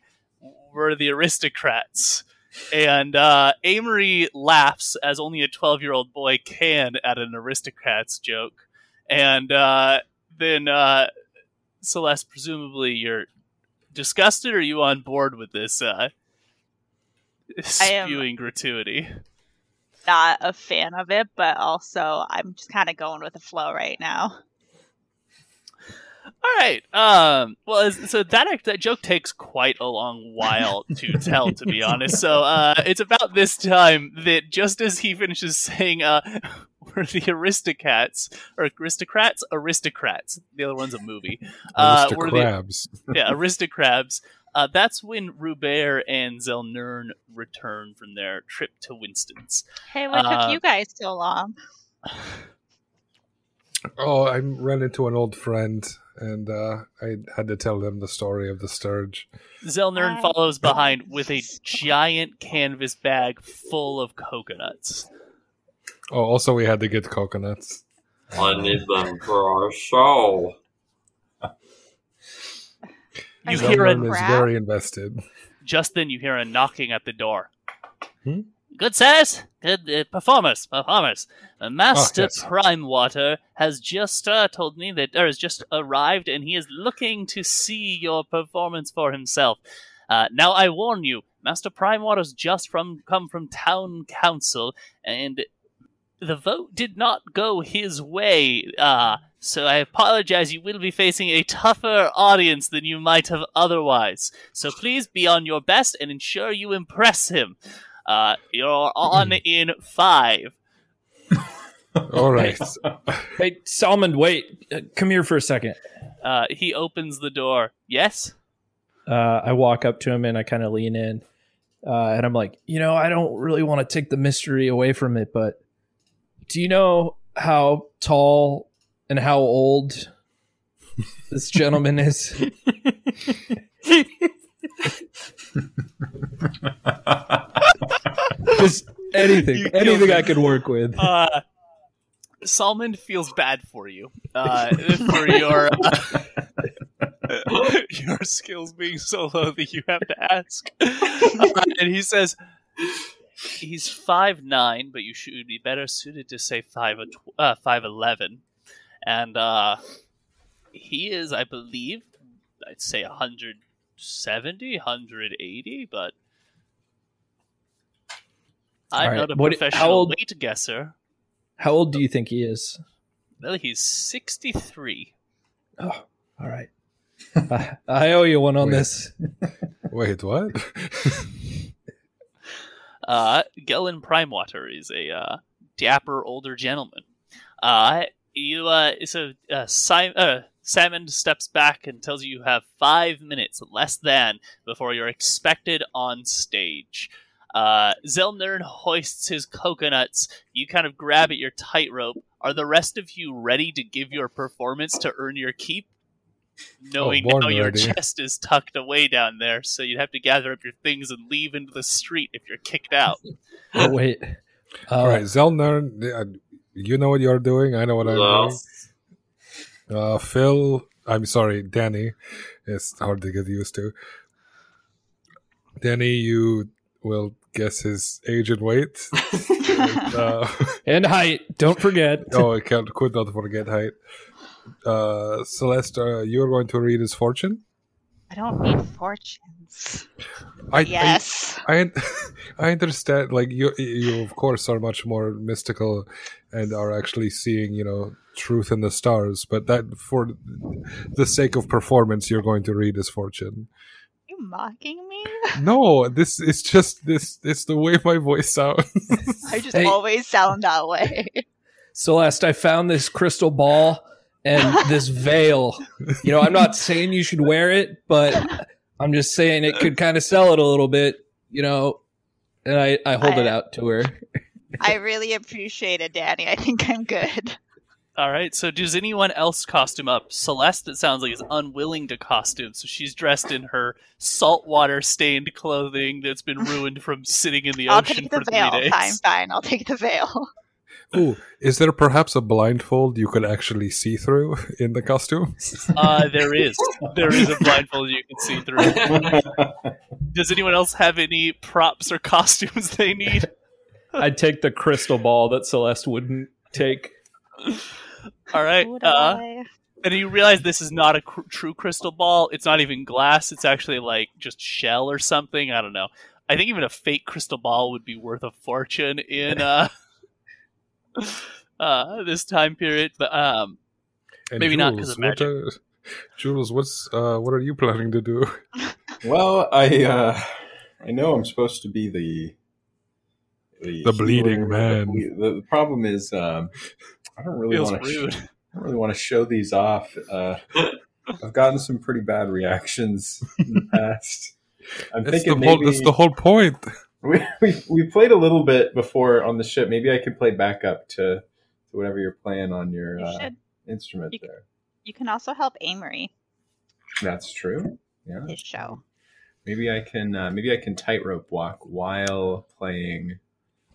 "We're the aristocrats." And uh, Amory laughs as only a twelve-year-old boy can at an aristocrats joke, and uh, then uh, Celeste, presumably you're disgusted or are you on board with this uh spewing gratuity Not a fan of it, but also I'm just kind of going with the flow right now. all right um well so that that joke takes quite a long while to tell to be honest so uh it's about this time that just as he finishes saying uh we're the aristocrats or aristocrats aristocrats the other one's a movie uh we're the yeah, Aristocrabs. Uh, that's when Rubert and Zelnern return from their trip to Winston's. Hey, what Uh, took you guys so long? Oh, I ran into an old friend, and uh, I had to tell them the story of the Sturge. Zelnern Hi. follows behind with a giant canvas bag full of coconuts. Oh, also we had to get coconuts. I need them for our show. You Are hear you a, Zelnern is crab? very invested. just then you hear a knocking at the door. Hmm? Good sirs, good uh, performers, performers. Uh, Master yes. Primewater has just uh, told me that, or has just arrived, and he is looking to see your performance for himself. Uh, now I warn you, Master Primewater's just from come from town council, and the vote did not go his way. Uh, so I apologize. You will be facing a tougher audience than you might have otherwise. So please be on your best and ensure you impress him. Uh, you're on in five. All right. Hey, Salmon, wait. Uh, come here for a second. Uh, he opens the door. Yes. Uh, I walk up to him and I kind of lean in. Uh, and I'm like, you know, I don't really want to take the mystery away from it, but do you know how tall and how old this gentleman is? Just anything, You anything. I could work with. Uh, Salmon feels bad for you. Uh, for your uh, your skills being so low that you have to ask. And he says he's five nine, but you should be better suited to say five a tw- uh, five eleven, and uh, he is, I believe, I'd say 170, 180, but I'm All right, not a what- how professional old- weight guesser. How old do you think he is? Well, he's 63. Oh, all right. I, I owe you one on Wait. this. Wait, what? Uh, Gellan Primewater is a uh, dapper older gentleman. Uh, you uh, so uh, Simon, uh, steps back and tells you you have five minutes, less than, before you're expected on stage. Uh, Zelnern hoists his coconuts. You kind of grab at your tightrope. Are the rest of you ready to give your performance to earn your keep? Knowing born now your ready. chest is tucked away down there, so you'd have to gather up your things and leave into the street if you're kicked out. Oh, wait. Uh, All right, Zelnern, uh, you know what you're doing. I know what I'm doing. Uh, Phil, I'm sorry, Danny. It's hard to get used to. Danny, you will guess his age and weight. uh, And height. Don't forget. oh, I can't, could not forget height. Uh, Celeste, uh, you're going to read his fortune. I don't need fortunes. I, yes. I, I, I understand. Like you, you of course are much more mystical, and are actually seeing, you know, truth in the stars. But that, for the sake of performance, you're going to read his fortune. you mocking me? No, this is just this. It's the way my voice sounds. I just Hey. always sound that way. Celeste, I found this crystal ball and this veil. You know, I'm not saying you should wear it, but I'm just saying it could kind of sell it a little bit, you know. And I, I hold it out to her. I really appreciate it, Danny. I think I'm good. All right, so does anyone else costume up? Celeste, it sounds like, is unwilling to costume, so she's dressed in her saltwater stained clothing that's been ruined from sitting in the I'll ocean take the for three veil. days. Fine, fine. I'll take the veil. Ooh, is there perhaps a blindfold you could actually see through in the costume? Uh, there is. There is a blindfold you can see through. Does anyone else have any props or costumes they need? I'd take the crystal ball that Celeste wouldn't take. All right. Uh, and you realize this is not a cr- true crystal ball. It's not even glass. It's actually like just shell or something. I don't know. I think even a fake crystal ball would be worth a fortune in uh, uh, this time period. But um, And Maybe not 'cause of what, uh, Jules, what's uh, what are you planning to do? Well, I uh, I know I'm supposed to be the The bleeding man. The, the problem is, um, I don't really want to. rude. I don't really want to show these off. Uh, I've gotten some pretty bad reactions in the past. I'm That's the thinking whole. maybe That's the whole point. We, we we played a little bit before on the ship. Maybe I could play backup to, to whatever you're playing on your You uh, instrument You c- there. You can also help Amory, That's true. Yeah. his show. Maybe I can. Uh, maybe I can tightrope walk while playing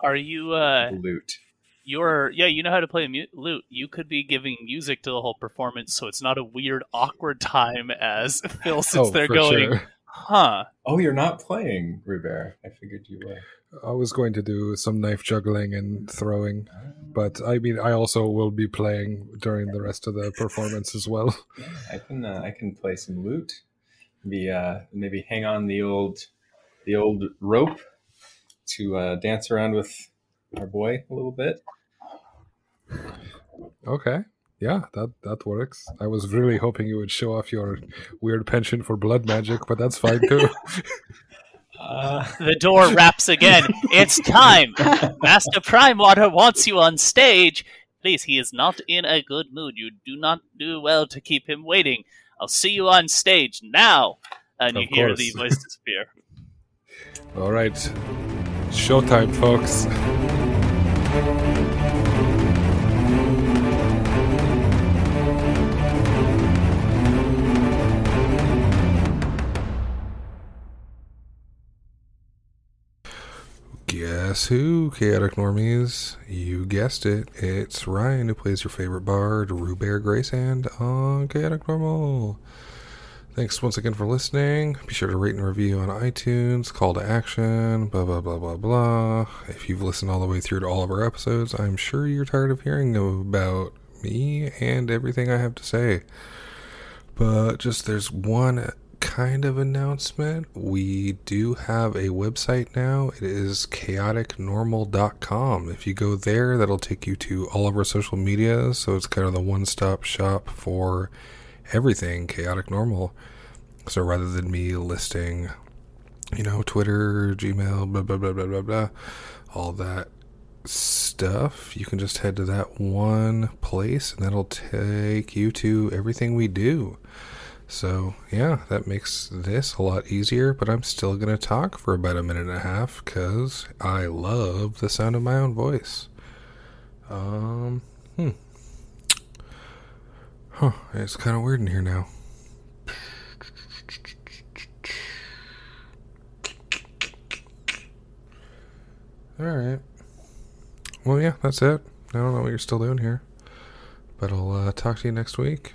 are you uh, lute. you're yeah you know how to play a mu- lute you could be giving music to the whole performance so it's not a weird awkward time as phil sits Oh, there going sure. Huh Oh, you're not playing, Rubert. I figured you were. I was going to do some knife juggling and throwing, but I mean, I also will be playing during the rest of the performance as well. Yeah, I can. Uh, I can play some lute. Maybe uh, maybe hang on the old the old rope to uh, dance around with our boy a little bit. Okay. Yeah, that that works. I was really hoping you would show off your weird penchant for blood magic, but that's fine too. Uh, the door raps again it's time master primewater wants you on stage please he is not in a good mood you do not do well to keep him waiting i'll see you on stage now and you hear course. the voice disappear All right, showtime, folks. Guess who, chaotic normies? You guessed it. It's Ryan who plays your favorite bard, Rubert Graysand on uh, Chaotic Normal. Thanks once again for listening. Be sure to rate and review on iTunes, call to action, blah, blah, blah, blah, blah. If you've listened all the way through to all of our episodes, I'm sure you're tired of hearing about me and everything I have to say. But just there's one kind of announcement. We do have a website now. It is chaoticnormal.com. If you go there, that'll take you to all of our social media. So it's kind of the one stop shop for everything chaotic normal. So rather than me listing, you know, Twitter, Gmail, blah, blah, blah, blah, blah, blah, all that stuff, you can just head to that one place and that'll take you to everything we do. So, yeah, that makes this a lot easier, but I'm still going to talk for about a minute and a half because I love the sound of my own voice. Um, hmm. Huh, it's kind of weird in here now. Alright. Well, yeah, that's it. I don't know what you're still doing here. But I'll uh, talk to you next week.